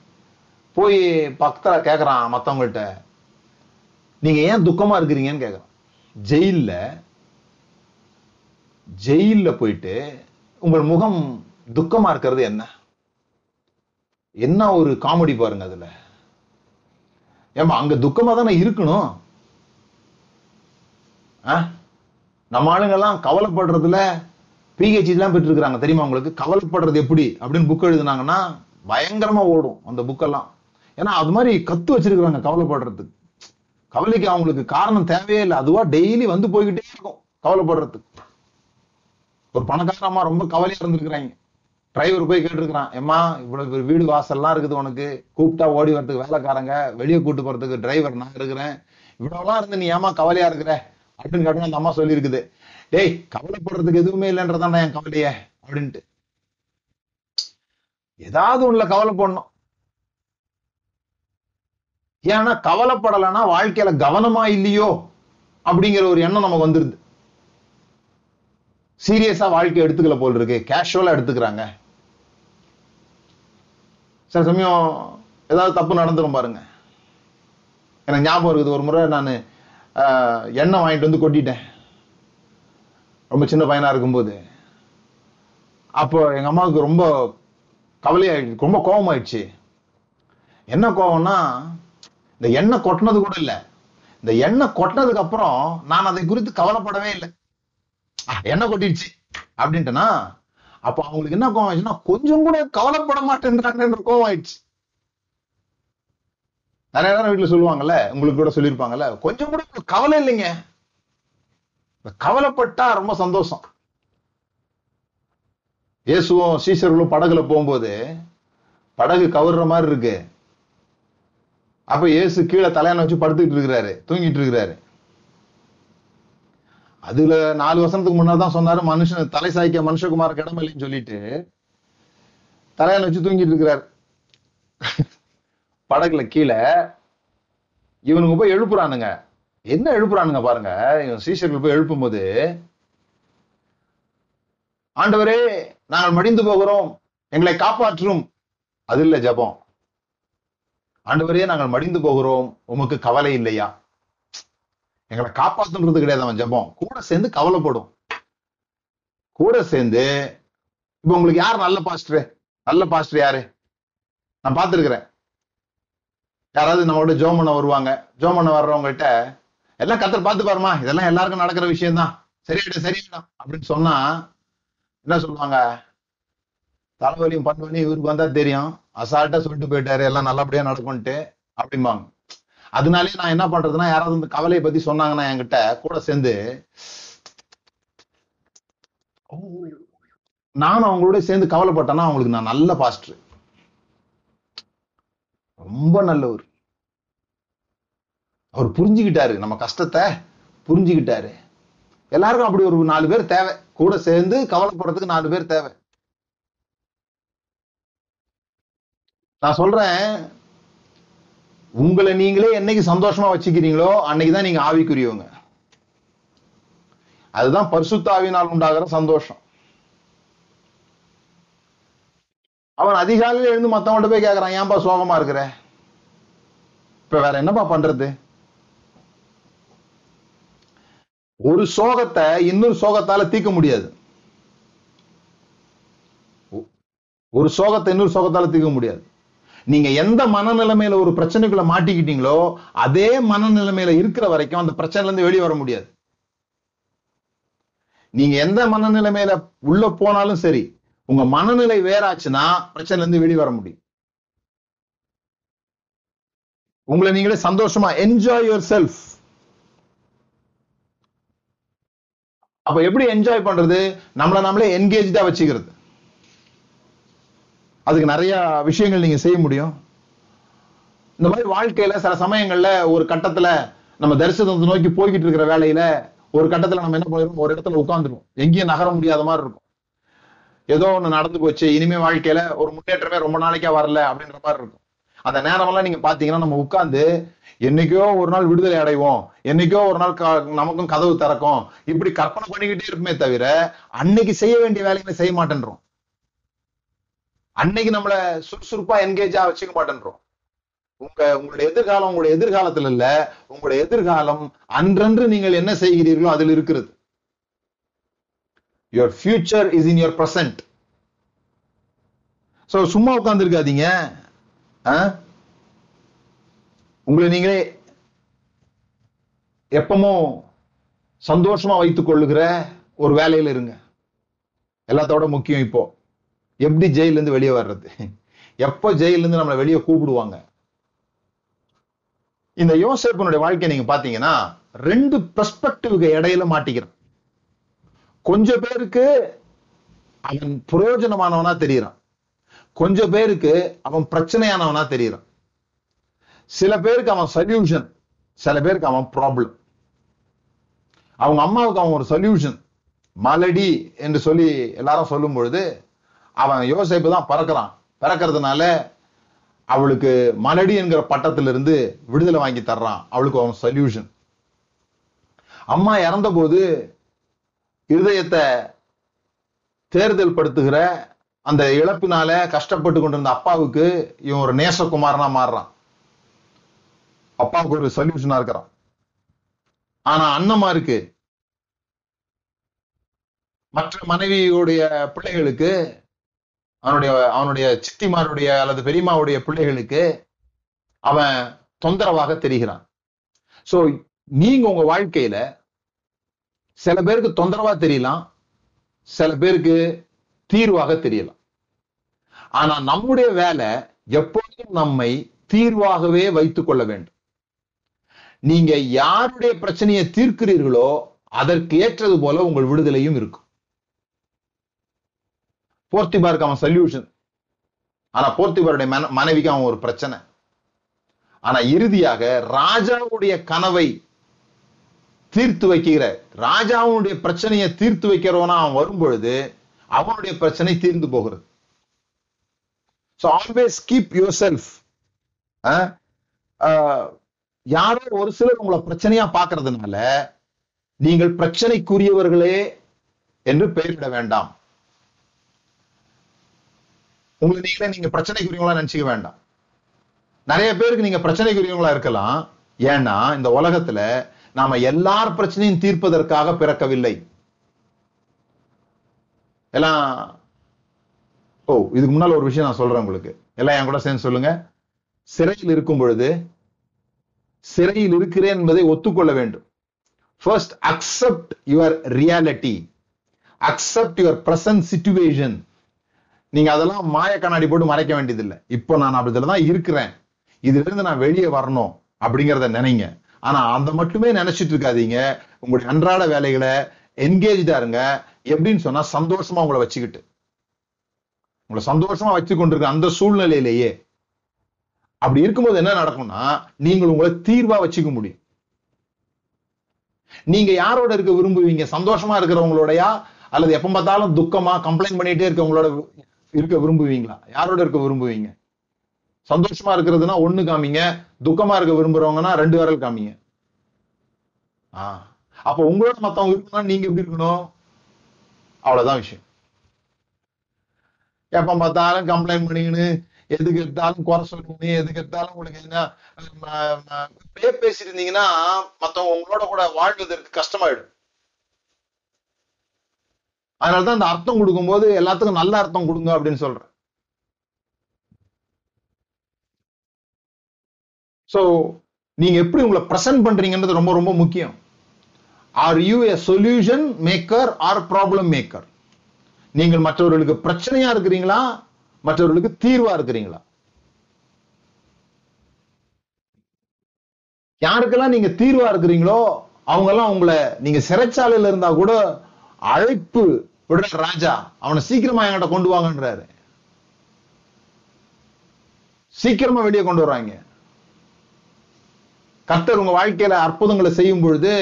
S1: போய் பக்தரா கேக்குறான் மத்தவங்கள்ட்ட. நீங்க ஏன் துக்கமா இருக்கிறீங்கன்னு கேக்குறான். ஜெயில்ல ஜெயில்ல போயிட்டு உங்கள் முகம் துக்கமா இருக்கிறது என்ன? என்ன ஒரு காமெடி பாருங்க அதுல. ஏமா அங்க துக்கமா தானே இருக்கணும். நம்ம ஆளுங்கெல்லாம் கவலைப்படுறதுல பிஹெச்டி எல்லாம் பெற்றிருக்கிறாங்க. தெரியுமா உங்களுக்கு? கவலைப்படுறது எப்படி? அப்படின்னு புக் எழுதுனாங்கன்னா பயங்கரமா ஓடும் அந்த புக்கெல்லாம் ஏன்னா அது மாதிரி கத்து வச்சிருக்கிறாங்க கவலைப்படுறதுக்கு. கவலைக்கு அவங்களுக்கு காரணம் தேவையே இல்லை. அதுவா டெய்லி வந்து போய்கிட்டே இருக்கும் கவலைப்படுறதுக்கு. ஒரு பணக்கார அம்மா ரொம்ப கவலையா இருந்திருக்கிறாங்க. டிரைவர் போய் கேட்டிருக்கிறான் ஏமா இவ்வளவு வீடு வாசல்லாம் இருக்குது உனக்கு. கூப்பிட்டா ஓடி வரதுக்கு வேலைக்காரங்க வெளியே கூட்டு போறதுக்கு டிரைவர் நான் இருக்கிறேன். இவ்வளவுலாம் இருந்து நீ ஏமா கவலையா இருக்கிற? அப்படின்னு கேட்டோம் அந்த அம்மா சொல்லியிருக்குது. டேய் கவலைப்படுறதுக்கு எதுவுமே இல்லைன்றதாண்டா என் கவலையே அப்படின்ட்டு. ஏதாவது ஒண்ணுல கவலைப்படணும் ஏன்னா கவலைப்படலைன்னா வாழ்க்கையில கவனமா இல்லையோ அப்படிங்கிற ஒரு எண்ணம் நமக்கு வந்துருது. சீரியஸா வாழ்க்கை எடுத்துக்கல போல் இருக்கு. கேஷுவலா எடுத்துக்கிறாங்க. சில சமயம் ஏதாவது தப்பு நடந்துரும் பாருங்க. எனக்கு ஞாபகம் இருக்குது. ஒரு முறை நான் எண்ணெய் வாங்கிட்டு வந்து கொட்டிட்டேன். ரொம்ப சின்ன பையனா இருக்கும்போது. அப்போ எங்க அம்மாவுக்கு ரொம்ப கவலையாயிடுச்சு ரொம்ப கோபமாயிடுச்சு என்ன கோபம்னா இந்த எண்ணெய் கொட்டினது கூட இல்லை. இந்த எண்ணெய் கொட்டினதுக்கு அப்புறம் நான் அதை குறித்து கவலைப்படவே இல்லை. எண்ணெய் கொட்டிடுச்சு அப்படின்ட்டுனா அப்போ அவங்களுக்கு என்ன கோவம் ஆயிடுச்சுன்னா கொஞ்சம் கூட கவலைப்பட மாட்டேன்றாங்கன்ற கோவம் ஆயிடுச்சு. நிறைய நேரம் வீட்டுல சொல்லுவாங்கல்ல உங்களுக்கு கூட சொல்லியிருப்பாங்கல்ல கொஞ்சம் கூட கவலை இல்லைங்க. கவலைப்பட்டா ரொம்ப சந்தோஷம். இயேசுவும் சீசர்களும் படகுல போகும்போது படகு கவர்ற மாதிரி இருக்கு. அப்ப இயேசு கீழே தலையான வச்சு படுத்துக்கிட்டு இருக்கிறாரு தூங்கிட்டு இருக்கிறாரு. அதுல நாலு வருஷத்துக்கு முன்னாடி தான் சொன்னாரு மனுஷன் தலை சாய்க்க மனுஷகுமார கிடமில்லைன்னு சொல்லிட்டு. தலையான வச்சு தூங்கிட்டு இருக்கிறாரு. படகுல கீழே இவனுங்க போய் எழுப்புறானுங்க. என்ன எழுப்புறானுங்க பாருங்க. இவன் சீசர்கள் போய் எழுப்பும்போது ஆண்டவரே நாங்கள் மடிந்து போகிறோம். எங்களை காப்பாற்றும். அது இல்ல ஜெபம். ஆண்டவரே நாங்கள் மடிந்து போகிறோம். உமக்கு கவலை இல்லையா? எங்களை காப்பாத்துன்றது கிடையாது அவன் ஜெபம். கூட சேர்ந்து கவலைப்படும். கூட சேர்ந்து இப்ப உங்களுக்கு யார் நல்ல பாஸ்டர் நல்ல பாஸ்டர் யாரு? நான் பார்த்திருக்கிறேன். யாராவது நம்மளோட ஜோம் பண்ண வருவாங்க. ஜோம் பண்ண வர்றவங்ககிட்ட எல்லாம் கத்தர் பார்த்து பாருமா இதெல்லாம் எல்லாருக்கும் நடக்கிற விஷயம் தான் சரியாயிடும் சரியாயிடும். அப்படின்னு சொன்னா என்ன சொல்லுவாங்க? தலைவலியும் பண்வலியும் இவருக்கு வந்தா தெரியும். அசால்ட்டா சொல்லிட்டு போயிட்டாரு. எல்லாம் நல்லபடியா நடக்கும்ட்டு அப்படிம்பாங்க. அதனாலே நான் என்ன பண்றதுன்னா யாராவது இந்த கவலையை பத்தி சொன்னாங்கன்னா என்கிட்ட கூட சேர்ந்து நானும் அவங்களோட சேர்ந்து கவலைப்பட்டேன்னா அவங்களுக்கு நான் நல்ல பாஸ்டர் ரொம்ப நல்லவர். அவர் புரிஞ்சுக்கிட்டாரு. நம்ம கஷ்டத்தை புரிஞ்சுக்கிட்டாரு. எல்லாருக்கும் அப்படி ஒரு நாலு பேர் தேவை. கூட சேர்ந்து கவலைப்படுறதுக்கு நாலு பேர் தேவை. நான் சொல்றேன் உங்களை நீங்களே என்னைக்கு சந்தோஷமா வச்சுக்கிறீங்களோ அன்னைக்கு தான் நீங்க ஆவிக்குரியவங்க அதுதான் பரிசுத்தாவினால் உண்டாகிற சந்தோஷம். அவன் அதிகாலையில எழுந்து மத்தவன்கிட்ட போய் கேக்குறான் ஏன்பா சோகமா இருக்கிற? இப்ப வேற என்னப்பா பண்றது? ஒரு சோகத்தை இன்னொரு சோகத்தால தீர்க்க முடியாது. ஒரு சோகத்தை இன்னொரு சோகத்தால தீர்க்க முடியாது. நீங்க எந்த மனநிலைமையில ஒரு பிரச்சனைக்குள்ள மாட்டிக்கிட்டீங்களோ அதே மனநிலைமையில இருக்கிற வரைக்கும் அந்த பிரச்சனைல இருந்து வெளியே வர முடியாது. நீங்க எந்த மனநிலைமையில உள்ள போனாலும் சரி உங்க மனநிலை வேறாச்சுன்னா பிரச்சனைல இருந்து வெளியே வர முடியும். உங்களை நீங்களே சந்தோஷமா என்ஜாய் யுவர் செல்ஃப் அப்ப எப்படி என்ஜாய் பண்றது? நம்மள நாமளே என்கேஜா வச்சுக்கிறது. அதுக்கு நிறைய விஷயங்கள் நீங்க செய்ய முடியும். இந்த மாதிரி வாழ்க்கையில சில சமயங்கள்ல ஒரு கட்டத்துல நம்ம தரிசனத்தை நோக்கி போய்கிட்டு இருக்கிற வேலையில ஒரு கட்டத்துல நம்ம என்ன பண்ணிடுவோம்? ஒரு இடத்துல உட்காந்துருவோம் எங்கேயும் நகர முடியாத மாதிரி இருக்கும். ஏதோ ஒண்ணு நடந்து போச்சு இனிமே வாழ்க்கையில ஒரு முன்னேற்றமே ரொம்ப நாளைக்கா வரல அப்படின்ற மாதிரி இருக்கும். அந்த நேரமெல்லாம் நீங்க பாத்தீங்கன்னா நம்ம உட்கார்ந்து என்னைக்கோ ஒரு நாள் விடுதலை அடைவோம் என்னைக்கோ ஒரு நாள் க- நமக்கும் கதவு திறக்கும் இப்படி கற்பனை பண்ணிக்கிட்டே இருக்குமே தவிர அன்னைக்கு செய்ய வேண்டிய வேலைகளை செய்ய மாட்டேன்றோம். அன்னைக்கு நம்மள சுறுசுறுப்பா என்கேஜா வச்சுக்க மாட்டேன்றோம். உங்க உங்களுடைய எதிர்காலம் உங்களுடைய எதிர்காலத்துல இல்ல. உங்களுடைய எதிர்காலம் அன்றன்று நீங்கள் என்ன செய்கிறீர்களோ அதில் இருக்கிறது. Your future is in your present so சும்மா உட்கார்ந்து இருக்காதீங்க உங்களை நீங்களே எப்பமோ சந்தோஷமா வைத்துக் கொள்ளுகிற ஒரு வேலையில இருங்க. எல்லாத்தோட முக்கியம் இப்போ. எப்படி ஜெயிலிருந்து வெளியே வர்றது? எப்போ ஜெயில இருந்து நம்மளை வெளியே கூப்பிடுவாங்க? இந்த யோசேப்பனுடைய வாழ்க்கையை நீங்க பாத்தீங்கன்னா ரெண்டு பெர்ஸ்பெக்டிவ்க்கு இடையில மாட்டிக்கிறான். கொஞ்சம் பேருக்கு அவன் பிரயோஜனமானவனா தெரியறான். கொஞ்சம் பேருக்கு அவன் பிரச்சனையானவனா தெரியறான். சில பேருக்கு அவன் சொல்யூஷன் சில பேருக்கு அவன் ப்ராப்ளம் அவங்க அம்மாவுக்கு அவன் ஒரு சொல்யூஷன் மலடி என்று சொல்லி எல்லாரும் சொல்லும் பொழுது அவன் யோசிப்பு தான் பறக்கிறான். பறக்கிறதுனால அவளுக்கு மலடி என்கிற பட்டத்திலிருந்து விடுதலை வாங்கி தர்றான். அவளுக்கு அவன் சொல்யூஷன் அம்மா இறந்த போது இருதயத்தை தேர்தல் படுத்துகிற அந்த இழப்பினால கஷ்டப்பட்டு கொண்டிருந்த அப்பாவுக்கு இவன் ஒரு நேசகுமாரனா மாறுறான். அப்பாவுக்கு ஒரு சொல்யூஷனா இருக்கிறான். ஆனா அண்ணமாருக்கு மற்ற மனைவியுடைய பிள்ளைகளுக்கு அவனுடைய அவனுடைய சித்திமாருடைய அல்லது பெரியம்மாவுடைய பிள்ளைகளுக்கு அவன் தொந்தரவாக தெரிகிறான். சோ நீங்க உங்க வாழ்க்கையில சில பேருக்கு தொந்தரவா தெரியலாம் சில பேருக்கு தீர்வாக தெரியலாம். ஆனா நம்முடைய வேலை எப்பொழுதும் நம்மை தீர்வாகவே வைத்துக் கொள்ள வேண்டும். நீங்க யாருடைய பிரச்சனையை தீர்க்கிறீர்களோ அதற்கு ஏற்றது போல உங்கள் விடுதலையும் இருக்கும். போர்த்திபாருக்கு அவன் சொல்யூஷன் ஆனா போர்த்திபாருடைய மன- மனைவிக்கு அவன் ஒரு பிரச்சனை. ஆனா இறுதியாக ராஜாவுடைய கனவை தீர்த்து வைக்கிற ராஜாவுடைய பிரச்சனையை தீர்த்து வைக்கிறவனா அவன் வரும்பொழுது அவனுடைய பிரச்சனை தீர்ந்து போகிறது. So always keep yourself யாரோ ஒரு சிலர் உங்களை பிரச்சனையா பார்க்கறதுனால நீங்கள் பிரச்சனைக்குரியவர்களே என்று பெயரிட வேண்டாம். உங்களை நீங்களே நீங்க பிரச்சனைக்குரியவங்களா நினைச்சுக்க வேண்டாம். நிறைய பேருக்கு நீங்க பிரச்சனைக்குரியவங்களா இருக்கலாம். ஏன்னா இந்த உலகத்துல நாம எல்லார் பிரச்சனையும் தீர்ப்பதற்காக பிறக்கவில்லை. எல்லாம் ஓ இதுக்கு முன்னால ஒரு விஷயம் நான் சொல்றேன் உங்களுக்கு. எல்லாம் என் கூட சேர்ந்து சொல்லுங்க. சிறையில் இருக்கும் பொழுது சிறையில் இருக்கிறேன் என்பதை ஒத்துக்கொள்ள வேண்டும். First accept your reality accept your present situation நீங்க அதெல்லாம் மாய கண்ணாடி போட்டு மறைக்க வேண்டியதில்லை. இப்போ நான் அப்படி தான் இருக்கிறேன். இதுல இருந்து நான் வெளியே வரணும் அப்படிங்கிறத நினைங்க. ஆனா அந்த மட்டுமே நினைச்சிட்டு இருக்காதீங்க. உங்களுடைய அன்றாட வேலைகளை என்கேஜா இருங்க. எப்படின்னு சொன்னா சந்தோஷமா உங்களை வச்சுக்கிட்டு. உங்களை சந்தோஷமா வச்சு கொண்டிருக்க அந்த சூழ்நிலையிலேயே. அப்படி இருக்கும்போது என்ன நடக்கும்னா நீங்கள் உங்களை தீர்வா வச்சுக்க முடியும். நீங்க யாரோட இருக்க விரும்புவீங்க? சந்தோஷமா இருக்கிறவங்களோடயா? அல்லது எப்ப பார்த்தாலும் துக்கமா கம்ப்ளைண்ட் பண்ணிட்டே இருக்கவங்களோட இருக்க விரும்புவீங்களா? யாரோட இருக்க விரும்புவீங்க? சந்தோஷமா இருக்கிறதுனா ஒண்ணு காமிங்க. துக்கமா இருக்க விரும்புறவங்கன்னா ரெண்டு விரல் காமிங்க. ஆஹ் அப்ப உங்களோட மத்தவங்க இருக்கணும்னா நீங்க எப்படி இருக்கணும்? அவ்வளவுதான் விஷயம். எப்ப பார்த்தாலும் கம்ப்ளைண்ட் பண்ணிக்கின்னு எதுக்கு எடுத்தாலும் குறை சொல்லணும் எதுக்கு எடுத்தாலும் உங்களுக்கு என்ன பேசிட்டு இருந்தீங்கன்னா மத்தவங்க உங்களோட கூட வாழ்வதற்கு கஷ்டமாயிடும். அதனாலதான் அந்த அர்த்தம் கொடுக்கும்போது எல்லாத்துக்கும் நல்ல அர்த்தம் கொடுங்க அப்படின்னு சொல்றேன். சோ நீங்க எப்படி உங்களை பிரசன்ட் பண்றீங்கன்றது ரொம்ப ரொம்ப முக்கியம். Are you a solution maker or problem maker நீங்கள் மற்றவர்களுக்கு பிரச்சனையா இருக்கிறீங்களா? மற்றவர்களுக்கு தீர்வா இருக்கிறீங்களா? யாருக்கெல்லாம் நீங்க தீர்வா இருக்கிறீங்களோ அவங்கெல்லாம் உங்களை நீங்க சிறைச்சாலையில இருந்தா கூட அழைப்பு உடனே ராஜா அவனை சீக்கிரமா என்கிட்ட கொண்டு வாங்கன்றாரு. சீக்கிரமா வெளியே கொண்டு வர்றாங்க கர்த்தர் உங்க வாழ்க்கையில அற்புதங்களை செய்யும் பொழுது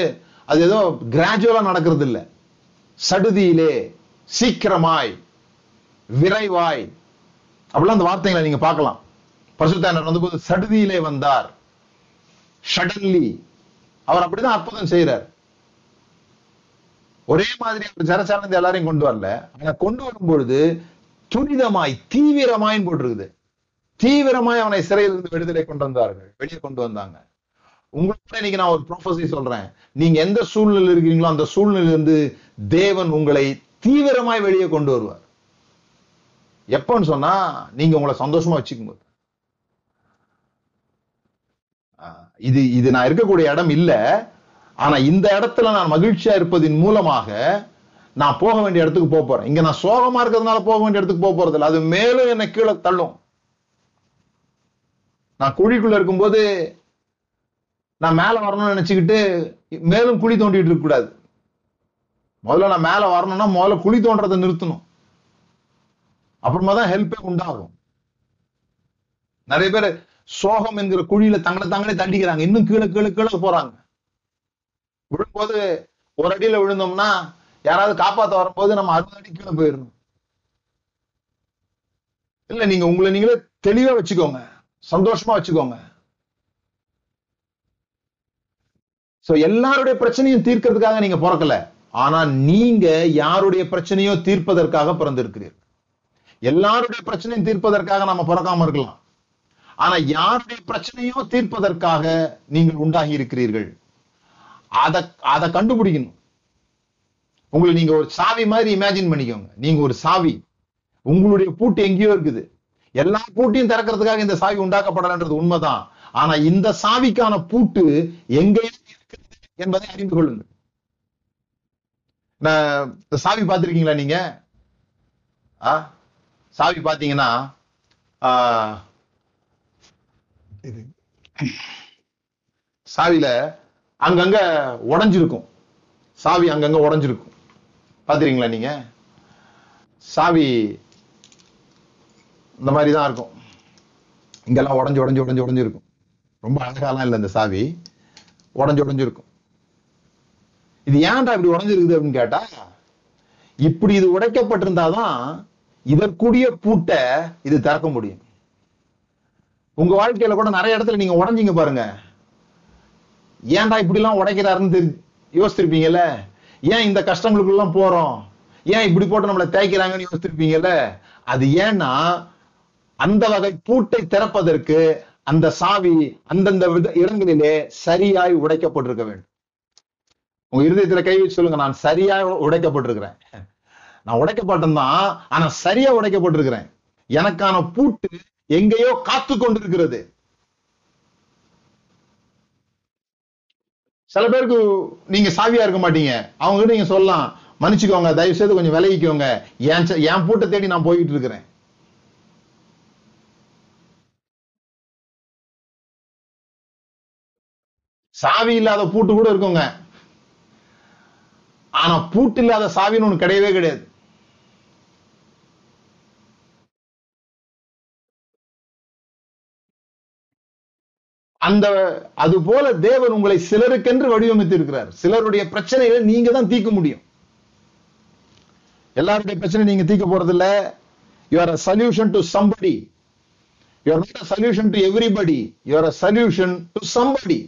S1: அது ஏதோ கிராஜுவலா நடக்கிறது இல்ல சடுதியிலே சீக்கிரமாய் விரைவாய். அப்படிலாம் அந்த வார்த்தைகளை நீங்க பார்க்கலாம். பரிசுத்தாண்டர் வந்தபோது சடுதியிலே வந்தார். சடன்லி அவர் அப்படிதான் அற்புதம் செய்யறார் ஒரே மாதிரி அவர் ஜனசார்ந்து எல்லாரையும் கொண்டு வரல. ஆனா கொண்டு வரும் பொழுது துரிதமாய் தீவிரமாய் போட்டிருக்குது. தீவிரமாய் அவனை சிறையிலிருந்து விடுதலை கொண்டு வந்தார்கள். வெளியே கொண்டு வந்தாங்க. உங்களுக்கு இன்னைக்கு நான் ஒரு ப்ரொஃபஸி சொல்றேன். நீங்க எந்த சூழ்நிலையில் இருக்கிறீங்களோ அந்த சூழ்நிலையிலிருந்து தேவன் உங்களை தீவிரமாய் வெளியே கொண்டு வருவார். எப்பன்னு சொன்னா நீங்க உங்களை சந்தோஷமா வச்சுக்கும் போது ஆஹ் இது இது நான் இருக்கக்கூடிய இடம் இல்ல. ஆனா இந்த இடத்துல நான் மகிழ்ச்சியா இருப்பதின் மூலமாக நான் போக வேண்டிய இடத்துக்கு போக போறேன். இங்க நான் சோகமா இருக்கிறதுனால போக வேண்டிய இடத்துக்கு போக போறது இல்லை அது மேலும் என்னை கீழே தள்ளும். நான் குழிக்குள்ள இருக்கும்போது நான் மேல வரணும்னு நினைச்சுக்கிட்டு மேலும் குழி தோண்டிட்டு இருக்க கூடாது. முதல்ல நான் மேல வரணும்னா முதல்ல குழி தோன்றதை நிறுத்தணும். அப்புறமா தான் ஹெல்ப்பே உண்டாகும். நிறைய பேர் சோகம் என்கிற குழியில தங்களை தாங்களே தண்டிக்கிறாங்க. இன்னும் கீழே கீழே கீழே போறாங்க. விழும்போது ஒரு அடியில விழுந்தோம்னா யாராவது காப்பாத்த வரும்போது நம்ம அறுபது அடி கீழே போயிடணும். இல்ல நீங்க உங்களை நீங்களே தெளிவா வச்சுக்கோங்க. சந்தோஷமா வச்சுக்கோங்க. சோ எல்லாருடைய பிரச்சனையும் தீர்க்கிறதுக்காக நீங்க பிறக்கல. ஆனா நீங்க யாருடைய பிரச்சனையோ தீர்ப்பதற்காக பிறந்திருக்கிறீர்கள். எல்லாருடைய பிரச்சனையும் தீர்ப்பதற்காக நாம பிறக்காம இருக்கலாம். ஆனா யாருடைய பிரச்சனையோ தீர்ப்பதற்காக நீங்கள் உண்டாகி இருக்கிறீர்கள். அத அதை கண்டுபிடிக்கணும். உங்களை நீங்க ஒரு சாவி மாதிரி இமேஜின் பண்ணிக்கோங்க. நீங்க ஒரு சாவி. உங்களுடைய பூட்டு எங்கேயோ இருக்குது. எல்லா பூட்டையும் திறக்கிறதுக்காக இந்த சாவி உண்டாக்கப்படலன்றது உண்மைதான். ஆனா இந்த சாவிக்கான பூட்டு எங்கேயோ இருக்கிறது என்பதை அறிந்து கொள்ளுங்கள். நான் சாவி பார்த்திருக்கீங்களா நீங்க? ஆ? சாவி இது. சாவியில அங்கங்க உடஞ்சிருக்கும். சாவி அங்கங்க உடைஞ்சிருக்கும். பாத்திருக்கீங்களா நீங்க? சாவி இந்த மாதிரி தான் இருக்கும். இங்கெல்லாம் உடஞ்சு உடஞ்சு உடைஞ்சு உடஞ்சிருக்கும். ரொம்ப அழகாலாம் இல்லை இந்த சாவி. உடஞ்சு உடைஞ்சு இருக்கும் இது ஏன்டா இப்படி உடைஞ்சிருக்குது அப்படின்னு கேட்டா இப்படி இது உடைக்கப்பட்டிருந்தாதான் இதற்குரிய பூட்டை இது திறக்க முடியும். உங்க வாழ்க்கையில கூட நிறைய இடத்துல நீங்க உடஞ்சிங்க பாருங்க. ஏன்டா இப்படி எல்லாம் உடைக்கிறாருன்னு தெரி யோசிச்சிருப்பீங்கல்ல ஏன் இந்த கஷ்டங்களுக்குள்ள போறோம்? ஏன் இப்படி போட்டு நம்மளை தேய்க்கிறாங்கன்னு யோசிச்சிருப்பீங்கல்ல அது ஏன்னா அந்த வகை பூட்டை திறப்பதற்கு அந்த சாவி அந்தந்த வித- இடங்களிலே சரியாய் உடைக்கப்பட்டிருக்க வேண்டும். உங்க இருதயத்துல கை வச்சு சொல்லுங்க நான் சரியாய் உடைக்கப்பட்டிருக்கிறேன். நான் உடைக்கப்பட்டேன் தான் ஆனா சரியா உடைக்கப்பட்டிருக்கிறேன். எனக்கான பூட்டு எங்கேயோ காத்து கொண்டிருக்கிறது சில பேருக்கு நீங்க சாவியா இருக்க மாட்டீங்க. அவங்க கிட்ட நீங்க சொல்லலாம். மன்னிச்சுக்கோங்க தயவு செய்து கொஞ்சம் விலகிக்கோங்க. என் என் பூட்டை தேடி நான் போய்கிட்டு இருக்கிறேன். சாவி இல்லாத பூட்டு கூட இருக்குங்க. ஆனா பூட்டு இல்லாத சாவின்னு ஒண்ணு கிடையவே கிடையாது. அந்த அது போல தேவன் உங்களை சிலருக்கென்று வடிவமைத்து இருக்கிறார் சிலருடைய பிரச்சனைகளை நீங்க தான் தீர்க்க முடியும். எல்லாருடைய பிரச்சனை நீங்க தீர்க்க போறது இல்ல you are a solution to somebody you are not a solution to everybody you are a solution to somebody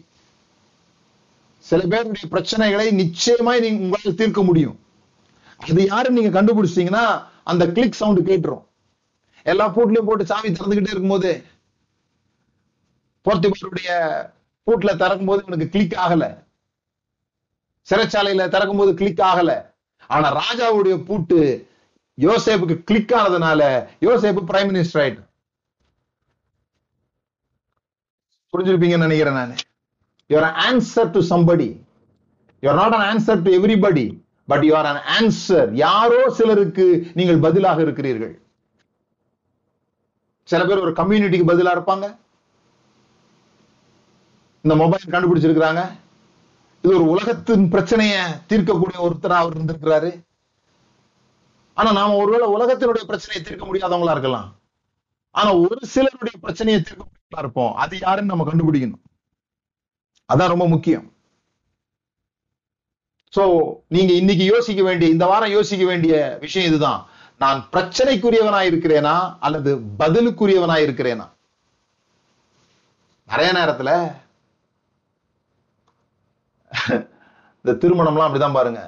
S1: சில பேருடைய பிரச்சனைகளை நிச்சயமாய் நீங்க உங்களால் தீர்க்க முடியும். அது யாரும் நீங்க கண்டுபிடிச்சிட்டீங்கன்னா அந்த கிளிக் சவுண்ட் கேட்டுரும். எல்லா பூட்லயும் போட்டு சாமி திறந்துகிட்டே இருக்கும்போது போர்த்துகலுடைய பூட்ல திறக்கும் போது இவனுக்கு கிளிக் ஆகல. சிறைச்சாலையில திறக்கும் போது கிளிக் ஆகல. ஆனா ராஜாவுடைய பூட்டு யோசேப்புக்கு கிளிக் ஆனதுனால யோசேப்பு பிரைம் மினிஸ்டர் ஆயிட்டு புரிஞ்சிருப்பீங்கன்னு நினைக்கிறேன் நான். You are answer to somebody you are not an answer to everybody but you are an answer யாரோ சிலருக்கு நீங்கள் பதிலாக இருக்கிறீர்கள். சில பேர் ஒரு கம்யூனிட்டிக்கு பதிலா இருப்பாங்க. இந்த மொபைல் கண்டுபிடிச்சிருக்கிறாங்க. இது ஒரு உலகத்தின் பிரச்சனைய தீர்க்கக்கூடிய ஒருத்தரா அவர் இருந்திருக்கிறாரு. ஆனா நாம ஒருவேளை உலகத்தினுடைய பிரச்சனையை தீர்க்க முடியாதவங்களா இருக்கலாம். ஆனா ஒரு சிலருடைய பிரச்சனையை தீர்க்க முடியாதா இருப்போம். அது யாருன்னு நம்ம கண்டுபிடிக்கணும். அதான் ரொம்ப முக்கியம். சோ நீங்க இன்னைக்கு யோசிக்க வேண்டிய இந்த வாரம் யோசிக்க வேண்டிய விஷயம் இதுதான். நான் பிரச்சனைக்குரியவனா இருக்கிறேனா அல்லது பதிலுக்குரியவனா இருக்கிறேனா? நிறைய நேரத்துல இந்த திருமணம்லாம் அப்படிதான் பாருங்க.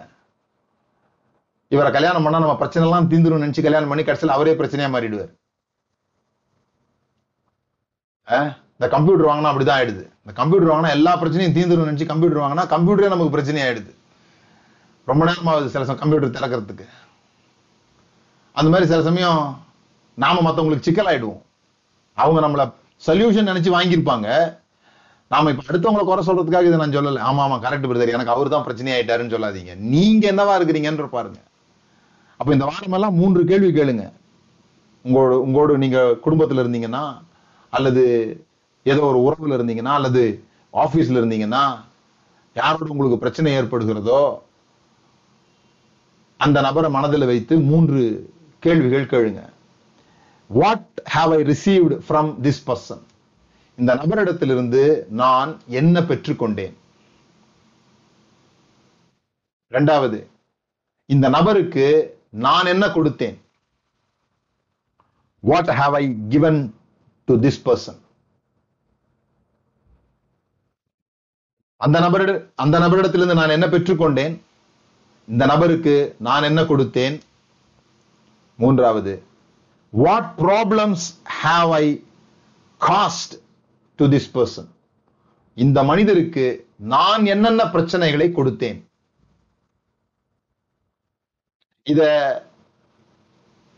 S1: இவரை கல்யாணம் பண்ணா நம்ம பிரச்சனை எல்லாம் தீந்துரும் நினைச்சு கல்யாணம் பண்ணி கடைசியில் அவரே பிரச்சனையா மாறிடுவார். இந்த கம்ப்யூட்டர் வாங்கினா அப்படிதான் ஆயிடுது. இந்த கம்ப்யூட்டர் வாங்கினா எல்லா பிரச்சனையும் தீந்துரும் நினைச்சு கம்ப்யூட்டர் வாங்கினா கம்ப்யூட்டரே நமக்கு பிரச்சனை ஆயிடுது. ரொம்ப நேரம் ஆகுது சில சமயம் கம்ப்யூட்டர் திறக்கிறதுக்கு. அந்த மாதிரி சில சமயம் நாம மத்தவங்களுக்கு சிக்கல் ஆயிடுவோம் அவங்க நம்மள சொல்யூஷன் நினைச்சு வாங்கியிருப்பாங்க. நாம இப்ப அடுத்தவங்களை குறை சொல்றதுக்காக இதை நான் சொல்லல. ஆமா ஆமா கரெக்ட் பிரதர் எனக்கு அவர் தான் பிரச்சனை ஆயிட்டாருன்னு சொல்லாதீங்க. நீங்க என்னவா இருக்கிறீங்கன்ற பாருங்க. அப்ப இந்த வாரம் எல்லாம் மூன்று கேள்வி கேளுங்க. உங்களோட உங்களோட நீங்க குடும்பத்துல இருந்தீங்கன்னா அல்லது ஏதோ ஒரு உறவுல இருந்தீங்கன்னா அல்லது ஆபீஸ்ல இருந்தீங்கன்னா யாரோட உங்களுக்கு பிரச்சனை ஏற்படுகிறதோ அந்த நபரை மனதில் வைத்து மூன்று கேள்விகள் கேளுங்க. What have I received from this person இந்த நபரிடத்திலிருந்து நான் என்ன பெற்றுக்கொண்டேன்? இரண்டாவது இந்த நபருக்கு நான் என்ன கொடுத்தேன்? What have I given to this person அந்த நபரிட அந்த நபரிடத்திலிருந்து நான் என்ன பெற்றுக்கொண்டேன்? இந்த நபருக்கு நான் என்ன கொடுத்தேன்? மூன்றாவது what problems have I caused to this person இந்த மனிதருக்கு நான் என்னென்ன பிரச்சனைகளை கொடுத்தேன்? இத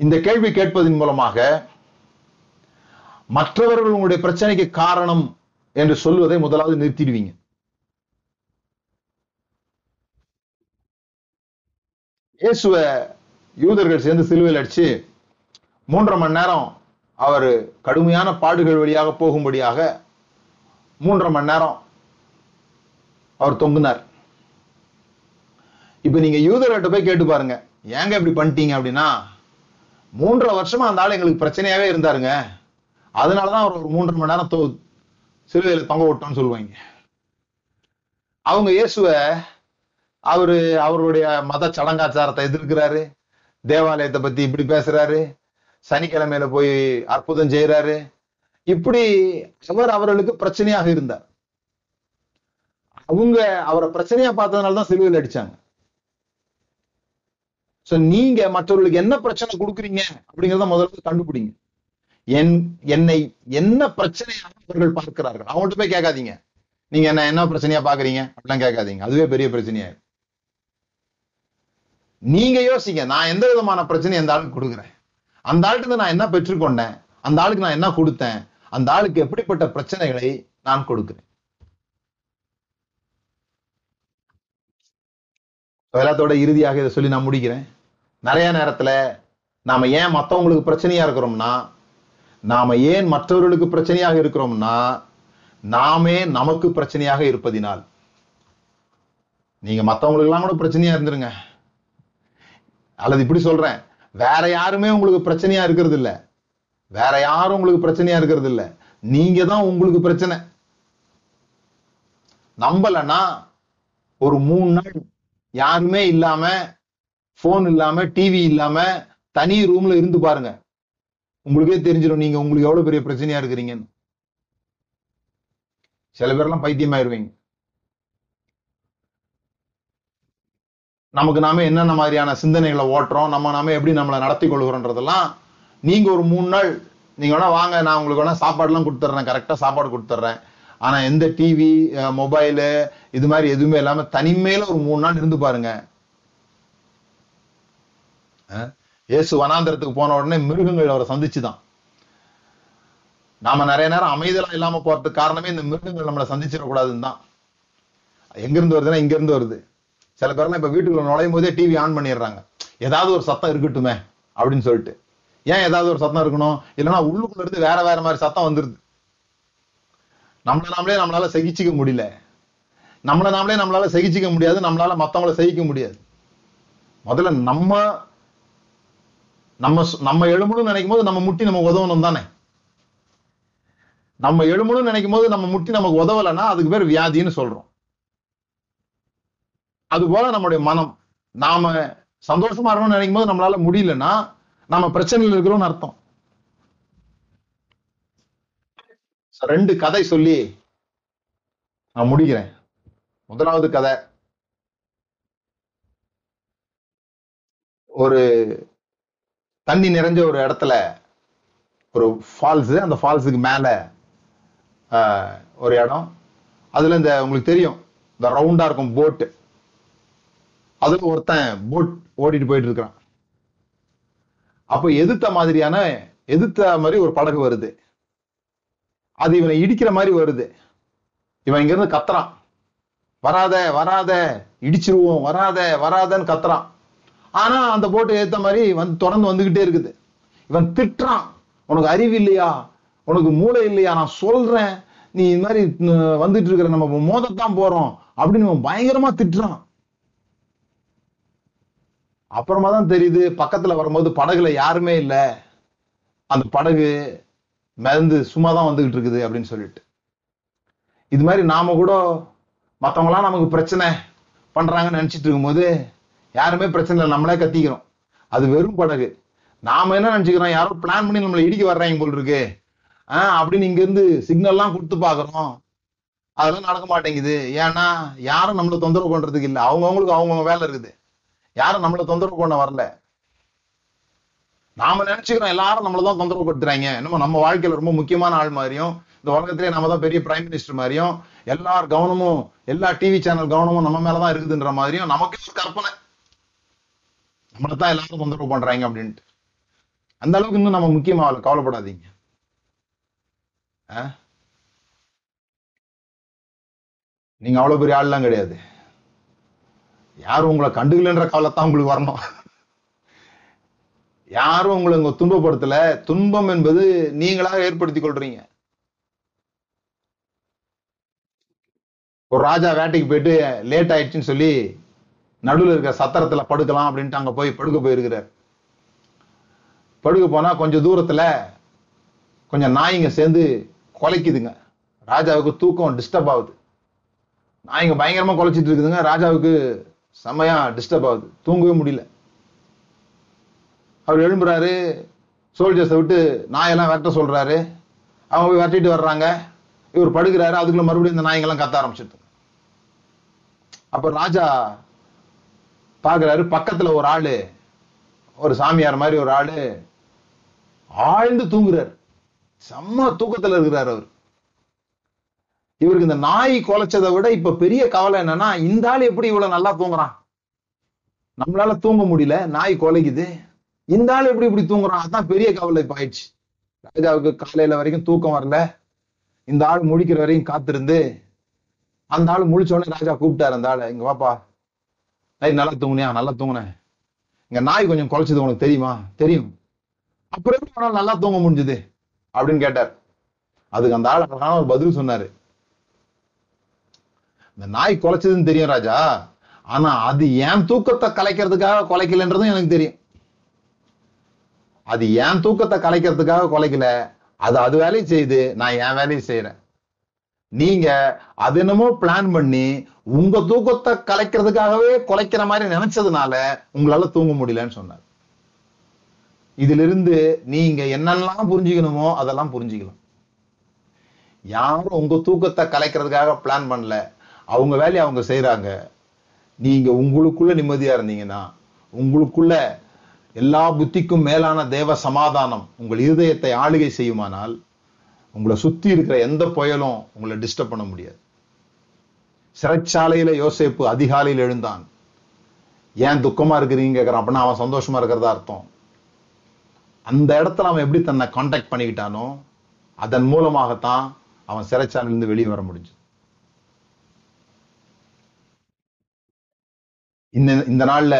S1: இந்த கேள்வி கேட்பதன் மூலமாக மற்றவர்கள் உங்களுடைய பிரச்சனைக்கு காரணம் என்று சொல்வதை முதலாவது நிறுத்திடுவீங்க. இயேசுவ யூதர்கள் சேர்ந்து சிலுவையில் அடிச்சு மூன்றரை மணி நேரம் அவர் கடுமையான பாடுகள் வழியாக போகும்படியாக மூன்றரை மணி நேரம் அவர் தொங்குனார். இப்ப நீங்க யூதர்கிட்ட போய் கேட்டு பாருங்க. ஏங்க இப்படி பண்ணிட்டீங்க அப்படின்னா மூன்றரை வருஷமா அந்த ஆள் எங்களுக்கு பிரச்சனையாவே இருந்தாருங்க. அதனாலதான் அவர் ஒரு மூன்றரை மணி நேரம் தொ- தொங்க விட்டோம்னு சொல்லுவாங்க. அவங்க இயேசுவ அவரு அவருடைய மத சடங்காச்சாரத்தை எதிர்க்கிறாரு. தேவாலயத்தை பத்தி இப்படி பேசுறாரு. சனிக்கிழமையில போய் அற்புதம் செய்யறாரு இப்படி அவர் அவர்களுக்கு பிரச்சனையாக இருந்தார். அவங்க அவரை பிரச்சனையா பார்த்ததுனால தான் சிலுவையில் அடிச்சாங்க. சோ நீங்க மற்றவர்களுக்கு என்ன பிரச்சனை கொடுக்குறீங்க அப்படிங்கறத முதல்ல கண்டுபிடிங்க. என் என்னை என்ன பிரச்சனையாக அவர்கள் பார்க்கிறார்கள்? அவங்கள்ட்ட போய் கேட்காதீங்க. நீங்க என்ன என்ன பிரச்சனையா பாக்குறீங்க அப்படிலாம் கேட்காதீங்க. அதுவே பெரிய பிரச்சனையா நீங்க யோசிங்க நான் எந்த விதமான பிரச்சனை அந்த ஆளுக்கு கொடுக்குறேன் அந்த ஆளுக்கு இருந்து நான் என்ன பெற்றுக்கொண்டேன்? அந்த ஆளுக்கு நான் என்ன கொடுத்தேன்? அந்த ஆளுக்கு எப்படிப்பட்ட பிரச்சனைகளை நான் கொடுக்கிறேன்? எல்லாத்தோட இறுதியாக இதை சொல்லி நான் முடிக்கிறேன். நிறைய நேரத்துல நாம ஏன் மத்தவங்களுக்கு பிரச்சனையா இருக்கிறோம்னா நாம ஏன் மற்றவர்களுக்கு பிரச்சனையாக இருக்கிறோம்னா நாமே நமக்கு பிரச்சனையாக இருப்பதினால். நீங்க மத்தவங்களுக்கு எல்லாம் கூட பிரச்சனையா இருந்துருங்க. அல்லது இப்படி சொல்றேன் வேற யாருமே உங்களுக்கு பிரச்சனையா இருக்கிறது இல்ல வேற யாரும் உங்களுக்கு பிரச்சனையா இருக்கிறது இல்ல. நீங்க தான் உங்களுக்கு பிரச்சனை. நம்பலன்னா ஒரு மூணு நாள் யாருமே இல்லாம போன் இல்லாம டிவி இல்லாம தனி ரூம்ல இருந்து பாருங்க. உங்களுக்கே தெரிஞ்சிடும் நீங்க உங்களுக்கு எவ்வளவு பெரிய பிரச்சனையா இருக்கிறீங்கன்னு. சில பேர்லாம் பைத்தியமாயிருவீங்க. நமக்கு நாம என்னென்ன மாதிரியான சிந்தனைகளை ஓட்டுறோம் நம்ம நாம எப்படி நம்மளை நடத்தி கொள்கிறோன்றதெல்லாம் நீங்க ஒரு மூணு நாள் நீங்க வேணா வாங்க நான் உங்களுக்கு வேணா சாப்பாடுலாம் கொடுத்துட்றேன் கரெக்டா சாப்பாடு கொடுத்துட்றேன். ஆனா எந்த டிவி மொபைலு இது மாதிரி எதுவுமே இல்லாம தனிமையில ஒரு மூணு நாள் இருந்து பாருங்க. இயேசு வனாந்திரத்துக்கு போன உடனே மிருகங்கள் அவரை சந்திச்சுதான். நாம நிறைய நேரம் அமைதலா இல்லாம போறதுக்கு காரணமே இந்த மிருகங்கள் நம்மளை சந்திச்சிடக்கூடாதுன்னு தான். எங்கிருந்து வருதுன்னா இங்க இருந்து வருது. சில பேர்லாம் இப்ப வீட்டுக்குள்ள நுழையும் போதே டிவி ஆன் பண்ணிடுறாங்க. ஏதாவது ஒரு சத்தம் இருக்கட்டுமே அப்படின்னு சொல்லிட்டு. ஏன் ஏதாவது ஒரு சத்தம் இருக்கணும்? இல்லைன்னா உள்ளுக்குள்ள இருந்து வேற வேற மாதிரி சத்தம் வந்துருது. நம்மள நாமளே நம்மளால சகிச்சுக்க முடியல. நம்மள நாமளே நம்மளால சகிச்சுக்க முடியாது. நம்மளால மத்தவங்கள சகிக்க முடியாது. முதல்ல நம்ம நம்ம நம்ம எழுமணும்னு நினைக்கும் போது நம்ம முட்டி நம்ம உதவணும் தானே. நம்ம எழுமணும்னு நினைக்கும் போது நம்ம முட்டி நமக்கு உதவலைன்னா அதுக்கு பேர் வியாதின்னு சொல்றோம். அதுபோல நம்முடைய மனம் நாம சந்தோஷமா இருக்கணும்னு நினைக்கும் போது நம்மளால முடியலன்னா நம்ம பிரச்சனையில் இருக்கிறோம்னு அர்த்தம். ரெண்டு கதை சொல்லி நான் முடிக்கிறேன். முதலாவது கதை ஒரு தண்ணி நிறைஞ்ச ஒரு இடத்துல ஒரு ஃபால்ஸ் அந்த ஃபால்ஸுக்கு மேல ஒரு இடம். அதுல இந்த உங்களுக்கு தெரியும் இந்த ரவுண்டா இருக்கும் போட்டு அதுல ஒருத்தன் போட் ஓடிட்டு போயிட்டு இருக்கிறான். அப்போ எதிர்த்த மாதிரியான எதிர்த்த மாதிரி ஒரு படகு வருது. அது இவனை இடிக்கிற மாதிரி வருது. இவன் இங்க இருந்து கத்துறான். வராத வராத இடிச்சிருவோம் வராத வராதன்னு கத்துறான். ஆனா அந்த போட்டு ஏத்த மாதிரி வந்து தொடர்ந்து வந்துகிட்டே இருக்குது. இவன் திட்டுறான். உனக்கு அறிவு இல்லையா? உனக்கு மூளை இல்லையா? நான் சொல்றேன். நீ இது மாதிரி வந்துட்டு இருக்கிற நம்ம மோதத்தான் போறோம். அப்படின்னு பயங்கரமா திட்டுறான். அப்புறமா தான் தெரியுது பக்கத்துல வரும்போது படகுல யாருமே இல்ல. அந்த படகு மிதந்து சும்மா தான் வந்துகிட்டு இருக்குது அப்படின்னு சொல்லிட்டு. இது மாதிரி நாம கூட மற்றவங்களாம் நமக்கு பிரச்சனை பண்றாங்கன்னு நினைச்சிட்டு இருக்கும்போது யாருமே பிரச்சனை இல்லை நம்மளே கத்திக்கிறோம். அது வெறும் படகு. நாம என்ன நினைச்சுக்கிறோம்? யாரோ பிளான் பண்ணி நம்மளை இடிக்க வர்றாங்க போல் இருக்கு. ஆஹ் அப்படின்னு இங்க இருந்து சிக்னல்லாம் கொடுத்து பாக்குறோம் அதெல்லாம் நடக்க மாட்டேங்குது. ஏன்னா யாரும் நம்மளை தொந்தரவு பண்றதுக்கு இல்லை. அவங்கவுங்களுக்கு அவங்கவுங்க வேலை இருக்குது. யாரும் நம்மளை தொந்தரவு பண்ண வரல. நாம நினைச்சுக்கிறோம் எல்லாரும் நம்மள தான் தொந்தரவு கொடுத்துறாங்க நம்ம நம்ம வாழ்க்கையில ரொம்ப முக்கியமான ஆள் மாதிரியும் இந்த உலகத்திலே நம்ம தான் பெரிய பிரைம் மினிஸ்டர் மாதிரியும் எல்லார் கவனமும் எல்லா டிவி சேனல் கவனமும் நம்ம மேலதான் இருக்குதுன்ற மாதிரியும் நமக்கு ஒரு கற்பனை. நம்மளை தான் எல்லாரும் தொந்தரவு பண்றாங்க அப்படின்ட்டு. அந்த அளவுக்கு இன்னும் நம்ம முக்கியமா கவலைப்படாதீங்க. நீங்க அவ்வளவு பெரிய ஆள்லாம் கிடையாது. யாரும் உங்களை கண்டுக்கலன்ற கவலை தான் உங்களுக்கு வரணும். யாரும் உங்களை உங்க துன்பப்படுத்தல. துன்பம் என்பது நீங்களாக ஏற்படுத்திக் கொள்றீங்க. ஒரு ராஜா வேட்டைக்கு போயிட்டு லேட் ஆயிடுச்சுன்னு சொல்லி நடுவில் இருக்க சத்திரத்துல படுக்கலாம் அப்படின்ட்டு அங்க போய் படுக்க போயிருக்கிறார். படுக்க போனா கொஞ்சம் தூரத்துல கொஞ்சம் நாய்ங்க சேர்ந்து குலைக்குதுங்க. ராஜாவுக்கு தூக்கம் டிஸ்டர்ப் ஆகுது. நாய்ங்க பயங்கரமா குலைச்சிட்டு இருக்குதுங்க. ராஜாவுக்கு செமையா டிஸ்டர்ப் ஆகுது. தூங்கவே முடியல. அவர் எழும்புறாரு. சோல்ஜர்ஸை விட்டு நாயெல்லாம் வெட்ட சொல்றாரு. அவங்க போய் வெட்டிட்டு வர்றாங்க. இவர் படுக்கிறாரு. அதுக்குள்ள மறுபடியும் இந்த நாய்ங்கெல்லாம் கத்த ஆரம்பிச்சிட்டு அப்ப ராஜா பாக்குறாரு. பக்கத்துல ஒரு ஆளு ஒரு சாமியார் மாதிரி ஒரு ஆளு ஆழ்ந்து தூங்குறாரு. செம்ம தூக்கத்துல இருக்கிறார் அவர். இவருக்கு இந்த நாய் குலைச்சதை விட இப்ப பெரிய கவலை என்னன்னா இந்த ஆள் எப்படி இவ்வளவு நல்லா தூங்குறான்? நம்மளால தூங்க முடியல நாய் குலைக்குது. இந்த ஆள் எப்படி இப்படி தூங்குறான்? அதான் பெரிய கவலை இப்ப ஆயிடுச்சு. ராஜாவுக்கு காலையில வரைக்கும் தூக்கம் வரல. இந்த ஆள் முழிக்கிற வரைக்கும் காத்திருந்து அந்த ஆள் முழிச்ச உடனே ராஜா கூப்பிட்டாரு அந்த ஆளை. இங்க வாப்பா. நைட் நல்லா தூங்குனியா? நல்லா தூங்குனேன் இங்க நாய் கொஞ்சம் குலைச்சது உனக்கு தெரியுமா? தெரியும். அப்புறம் எப்படி நல்லா தூங்க முடிஞ்சது? அப்படின்னு கேட்டார். அதுக்கு அந்த ஆள் அழகான ஒரு பதில் சொன்னாரு. இந்த நாய் குலைச்சதுன்னு தெரியும் ராஜா. ஆனா அது ஏன் தூக்கத்தை கலைக்கிறதுக்காக குலைக்கலன்றதும் எனக்கு தெரியும். அது ஏன் தூக்கத்தை கலைக்கிறதுக்காக குலைக்கல. அது அது வேலையை செய்யுது நான் என் வேலையை செய்யறேன் நீங்க அது என்னமோ பிளான் பண்ணி உங்க தூக்கத்தை கலைக்கிறதுக்காகவே குலைக்கிற மாதிரி நினைச்சதுனால உங்களால தூங்க முடியலன்னு சொன்னார். இதிலிருந்து நீங்க என்னெல்லாம் புரிஞ்சுக்கணுமோ அதெல்லாம் புரிஞ்சுக்கலாம். யாரும் உங்க தூக்கத்தை கலைக்கிறதுக்காக பிளான் பண்ணல. அவங்க வேலையை அவங்க செய்யறாங்க நீங்க உங்களுக்குள்ள நிம்மதியா இருந்தீங்கன்னா உங்களுக்குள்ள எல்லா புத்திக்கும் மேலான தேவ சமாதானம் உங்கள் இருதயத்தை ஆளுகை செய்யுமானால் உங்களை சுத்தி இருக்கிற எந்த புயலும் உங்களை டிஸ்டர்ப் பண்ண முடியாது. சிறைச்சாலையில் யோசேப்பு அதிகாலையில் எழுந்தான். ஏன் துக்கமா இருக்கிறீங்க கேட்குறான். அப்படின்னா அவன் சந்தோஷமா இருக்கிறதா அர்த்தம்? அந்த இடத்துல அவன் எப்படி தன்னை காண்டாக்ட் பண்ணிக்கிட்டானோ அதன் மூலமாகத்தான் அவன் சிறைச்சாலையிலேருந்து வெளியே வர முடிஞ்சது. இந்த இந்த நாள்ல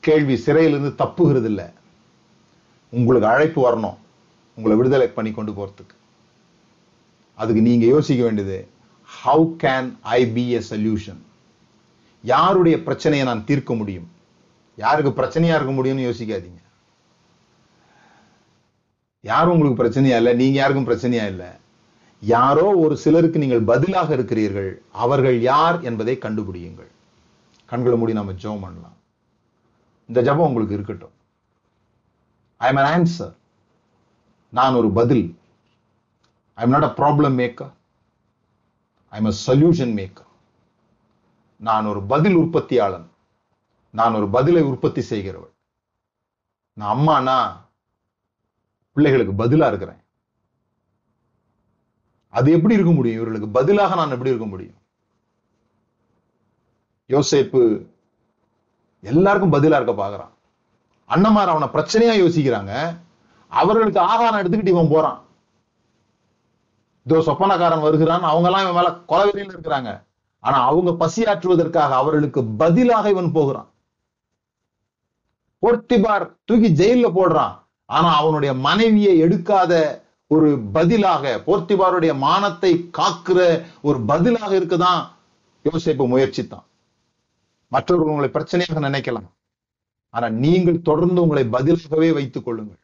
S1: கேள்வி சிறையிலிருந்து தப்புகிறது இல்ல உங்களுக்கு அழைப்பு வரணும். உங்களை விடுதலை பண்ணி கொண்டு போறதுக்கு. அதுக்கு நீங்க யோசிக்க வேண்டியது how can I be a solution யாருடைய பிரச்சனையை நான் தீர்க்க முடியும்? யாருக்கு பிரச்சனையா இருக்க முடியும்னு யோசிக்காதீங்க. யாரும் உங்களுக்கு பிரச்சனையா இல்லை நீங்க யாருக்கும் பிரச்சனையா இல்லை. யாரோ ஒரு சிலருக்கு நீங்கள் பதிலாக இருக்கிறீர்கள். அவர்கள் யார் என்பதை கண்டுபிடியுங்கள். கண்களை மூடி நம்ம ஜெபம் பண்ணலாம். இந்த ஜபம் உங்களுக்கு இருக்கட்டும். ஐ எம் அன் ஆன்சர் நான் ஒரு பதில். I am not a problem maker I am a solution maker நான் ஒரு பதில் உற்பத்தியாளன். நான் ஒரு பதிலை உற்பத்தி செய்கிறவள் நான் அம்மானா? பிள்ளைகளுக்கு பதிலா இருக்கிறேன். அது எப்படி இருக்க முடியும்? இவர்களுக்கு பதிலாக நான் எப்படி இருக்க முடியும்? யோசேப்பு எல்லாருக்கும் பதிலா இருக்க பாக்குறான். அண்ணமார் அவனை பிரச்சனையா யோசிக்கிறாங்க. அவர்களுக்கு ஆகாரம் எடுத்துக்கிட்டு இவன் போறான். இதோ சொப்பனக்காரன் வருகிறான். அவங்க எல்லாம் இவன் மேல கொலவெறியில் இருக்கிறாங்க. ஆனா அவங்க பசியாற்றுவதற்காக அவர்களுக்கு பதிலாக இவன் போகிறான். போர்த்திபார் தூக்கி ஜெயில போடுறான். ஆனா அவனுடைய மனைவியை எடுக்காத ஒரு பதிலாக போர்த்திபாருடைய மானத்தை காக்குற ஒரு பதிலாக இருக்குதான் யோசிப்பு முயற்சித்தான். மற்றவர்கள் உங்களை பிரச்சனையாக நினைக்கலாம். ஆனா நீங்கள் தொடர்ந்து உங்களை பதிலாகவே வைத்துக் கொள்ளுங்கள்.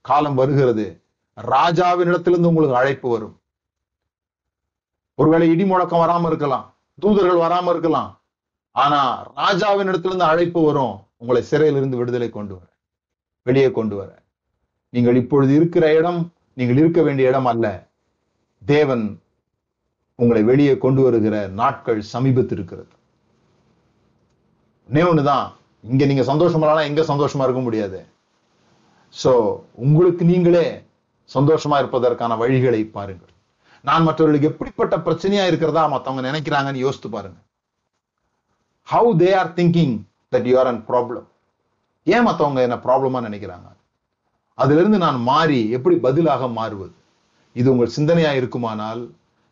S1: காலம் வருகிறது. ராஜாவினிடத்திலிருந்து உங்களுக்கு அழைப்பு வரும். ஒருவேளை இடி முழக்கம் வராம இருக்கலாம். தூதர்கள் வராம இருக்கலாம். ஆனா ராஜாவின் இடத்திலிருந்து அழைப்பு வரும். உங்களை சிறையிலிருந்து விடுதலை கொண்டு வர. வெளியே கொண்டு வர. நீங்கள் இப்பொழுது இருக்கிற இடம் நீங்கள் இருக்க வேண்டிய இடம் அல்ல. தேவன் உங்களை வெளியே கொண்டு வருகிற நாட்கள் சமீபத்திருக்கிறது. இருக்கிறது ஒன்னே ஒண்ணுதான். இங்க நீங்க சந்தோஷமா இல்லைனா எங்க சந்தோஷமா இருக்க முடியாது. சோ உங்களுக்கு நீங்களே சந்தோஷமா இருப்பதற்கான வழிகளை பாருங்கள். நான் மற்றவர்களுக்கு எப்படிப்பட்ட பிரச்சனையா இருக்கிறதா மத்தவங்க நினைக்கிறாங்கன்னு யோசித்து பாருங்க. How they are thinking that you are an problem ஏன் மத்தவங்க என்ன ப்ராப்ளமா நினைக்கிறாங்க? அதுல இருந்து நான் மாறி எப்படி பதிலாக மாறுவது? இது உங்கள் சிந்தனையா இருக்குமானால்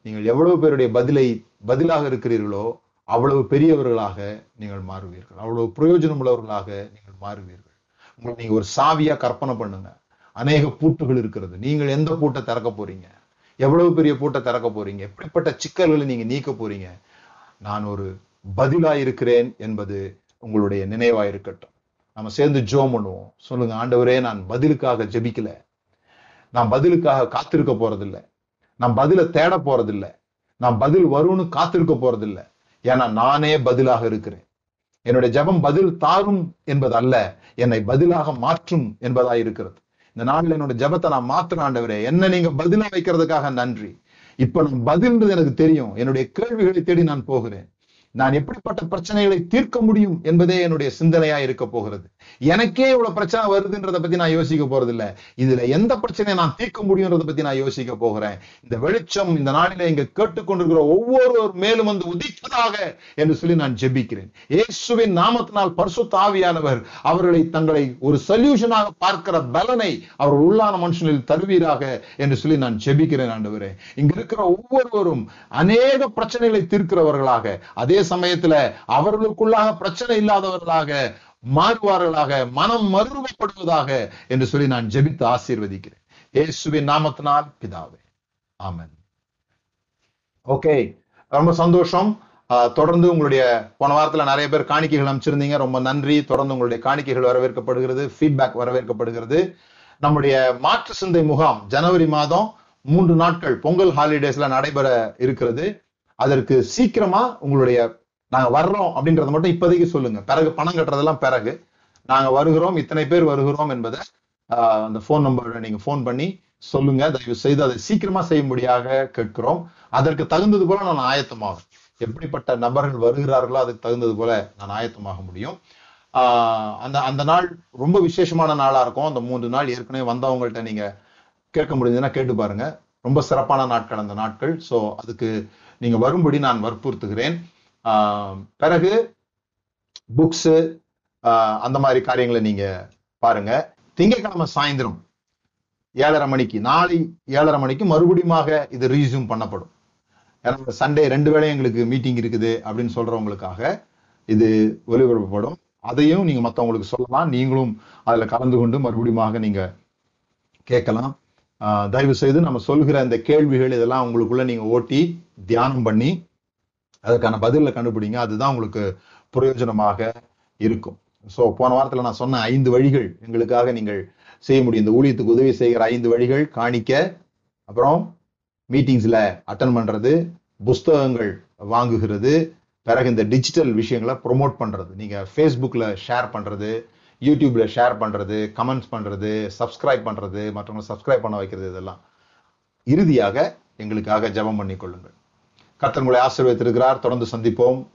S1: நீங்கள் எவ்வளவு பேருடைய பதிலை பதிலாக இருக்கிறீர்களோ அவ்வளவு பெரியவர்களாக நீங்கள் மாறுவீர்கள். அவ்வளவு பிரயோஜனம் உள்ளவர்களாக நீங்கள் மாறுவீர்கள். உங்களை நீங்க ஒரு சாவியா கற்பனை பண்ணுங்க. அநேக பூட்டுகள் இருக்கிறது. நீங்கள் எந்த பூட்டை திறக்க போறீங்க? எவ்வளவு பெரிய பூட்டை திறக்க போறீங்க? எப்படிப்பட்ட சிக்கல்களை நீங்க நீக்க போறீங்க? நான் ஒரு பதிலா இருக்கிறேன் என்பது உங்களுடைய நினைவா இருக்கட்டும். நம்ம சேர்ந்து ஜோம் பண்ணுவோம். சொல்லுங்க ஆண்டவரே நான் பதிலுக்காக ஜெபிக்கல. நான் பதிலுக்காக காத்திருக்க போறதில்ல. நான் பதில தேட போறதில்லை. நான் பதில் வரும்னு காத்திருக்க போறதில்ல. ஏன்னா நானே பதிலாக இருக்கிறேன். என்னுடைய ஜெபம் பதில் தாரும் என்பது அல்ல என்னை பதிலாக மாற்றும் என்பதா இருக்கிறது. இந்த நாளில் என்னோட ஜெபத்தை நான் மாத்திர ஆண்டவரே. என்ன நீங்க பதிலா வைக்கிறதுக்காக நன்றி. இப்ப நான் பதில்ன்றது எனக்கு தெரியும். என்னுடைய கேள்விகளை தேடி நான் போகிறேன். நான் எப்படிப்பட்ட பிரச்சனைகளை தீர்க்க முடியும் என்பதே என்னுடைய சிந்தனையா இருக்க போகிறது. எனக்கே இவ்வளவு பிரச்சனை வருதுன்றத பத்தி நான் யோசிக்க போறது இல்ல இதுல எந்த பிரச்சனையை நான் தீர்க்க முடியும்ன்றத பத்தி நான் யோசிக்க போகிறேன். இந்த வெளிச்சம் இந்த நாளில இங்க கேட்டுக்கொண்டிருக்கிற ஒவ்வொருவர் மேலும் வந்து உதிப்பதாக என்று சொல்லி நான் ஜெபிக்கிறேன். இயேசுவின் நாமத்தினால் பரிசு தாவியானவர் அவர்களை தங்களை ஒரு சொல்யூஷனாக பார்க்கிற பலனை அவர் உள்ளான மனுஷனில் தருவீராக என்று சொல்லி நான் ஜெபிக்கிறேன் ஆண்டவரே. இங்க இருக்கிற ஒவ்வொருவரும் அநேக பிரச்சனைகளை தீர்க்கிறவர்களாக அதே சமயத்துல அவர்களுக்குள்ளாக பிரச்சனை இல்லாதவர்களாக மாறுவார்களாக மனம் மறுரூபப்படுவதாக என்று சொல்லி நான் ஜெபித்து ஆசீர்வதிக்கிறேன். இயேசுவின் நாமத்தினால் பிதாவே. ஆமன். ஓகே. ரொம்ப சந்தோஷம். தொடர்ந்து உங்களுடைய போன வாரத்துல நிறைய பேர் காணிக்கைகள் அமைச்சிருந்தீங்க ரொம்ப நன்றி. தொடர்ந்து உங்களுடைய காணிக்கைகள் வரவேற்கப்படுகிறது. ஃபீட்பேக் வரவேற்கப்படுகிறது. நம்முடைய மாற்று சிந்தை முகாம் ஜனவரி மாதம் மூன்று நாட்கள் பொங்கல் ஹாலிடேஸ்ல நடைபெற இருக்கிறது. அதற்கு சீக்கிரமா உங்களுடைய நாங்க வர்றோம் அப்படின்றத மட்டும் இப்போதைக்கு சொல்லுங்க. பிறகு பணம் கட்டுறதெல்லாம் பிறகு நாங்க வருகிறோம் இத்தனை பேர் வருகிறோம் என்பதை ஆஹ் அந்த ஃபோன் நம்பரை நீங்க ஃபோன் பண்ணி சொல்லுங்க. தயவு செய்து அதை சீக்கிரமா செய்யும்படியாக கேட்கிறோம். அதற்கு தகுந்தது போல நான் ஆயத்தமாகும். எப்படிப்பட்ட நபர்கள் வருகிறார்களோ அதுக்கு தகுந்தது போல நான் ஆயத்தமாக முடியும். ஆஹ் அந்த அந்த நாள் ரொம்ப விசேஷமான நாளா இருக்கும். அந்த மூன்று நாள் ஏற்கனவே வந்தவங்கள்ட்ட நீங்க கேட்க முடிஞ்சதுன்னா கேட்டு பாருங்க. ரொம்ப சிறப்பான நாட்கள் அந்த நாட்கள். சோ அதுக்கு நீங்க வரும்படி நான் வற்புறுத்துகிறேன். பிறகு புக்ஸ் அந்த மாதிரி காரியங்களை நீங்க பாருங்க. திங்கட்கிழமை சாயந்தரம் ஏழரை மணிக்கு நாளை ஏழரை மணிக்கு மறுபடியுமாக இது ரீசியூம் பண்ணப்படும். ஏன்னா சண்டே ரெண்டு வேளையும் எங்களுக்கு மீட்டிங் இருக்குது அப்படின்னு சொல்றவங்களுக்காக இது ஒலிபரப்பப்படும் அதையும் நீங்க மற்றவங்களுக்கு சொல்லலாம். நீங்களும் அதுல கலந்து கொண்டு மறுபடியுமாக நீங்க கேட்கலாம். ஆஹ் தயவு செய்து நம்ம சொல்கிற இந்த கேள்விகள் இதெல்லாம் உங்களுக்குள்ள நீங்க ஓட்டி தியானம் பண்ணி அதுக்கான பதில கண்டுபிடிங்க. அதுதான் உங்களுக்கு பிரயோஜனமாக இருக்கும். ஸோ போன வாரத்தில் நான் சொன்ன ஐந்து வழிகள் எங்களுக்காக நீங்கள் செய்ய முடியும். இந்த ஊழியத்துக்கு உதவி செய்கிற ஐந்து வழிகள் காணிக்க அப்புறம் மீட்டிங்ஸில் அட்டன் பண்ணுறது புஸ்தகங்கள் வாங்குகிறது பிறகு இந்த டிஜிட்டல் விஷயங்களை ப்ரொமோட் பண்ணுறது நீங்கள் ஃபேஸ்புக்கில் ஷேர் பண்ணுறது யூடியூப்பில் ஷேர் பண்ணுறது கமெண்ட்ஸ் பண்ணுறது சப்ஸ்கிரைப் பண்ணுறது மற்றவங்களை சப்ஸ்கிரைப் பண்ண வைக்கிறது இதெல்லாம். இறுதியாக எங்களுக்காக ஜெபம் பண்ணிக்கொள்ளுங்கள் கொள்ளுங்கள் உங்களை ஆசீர்வதித்திருக்கிறார். தொடர்ந்து சந்திப்போம்.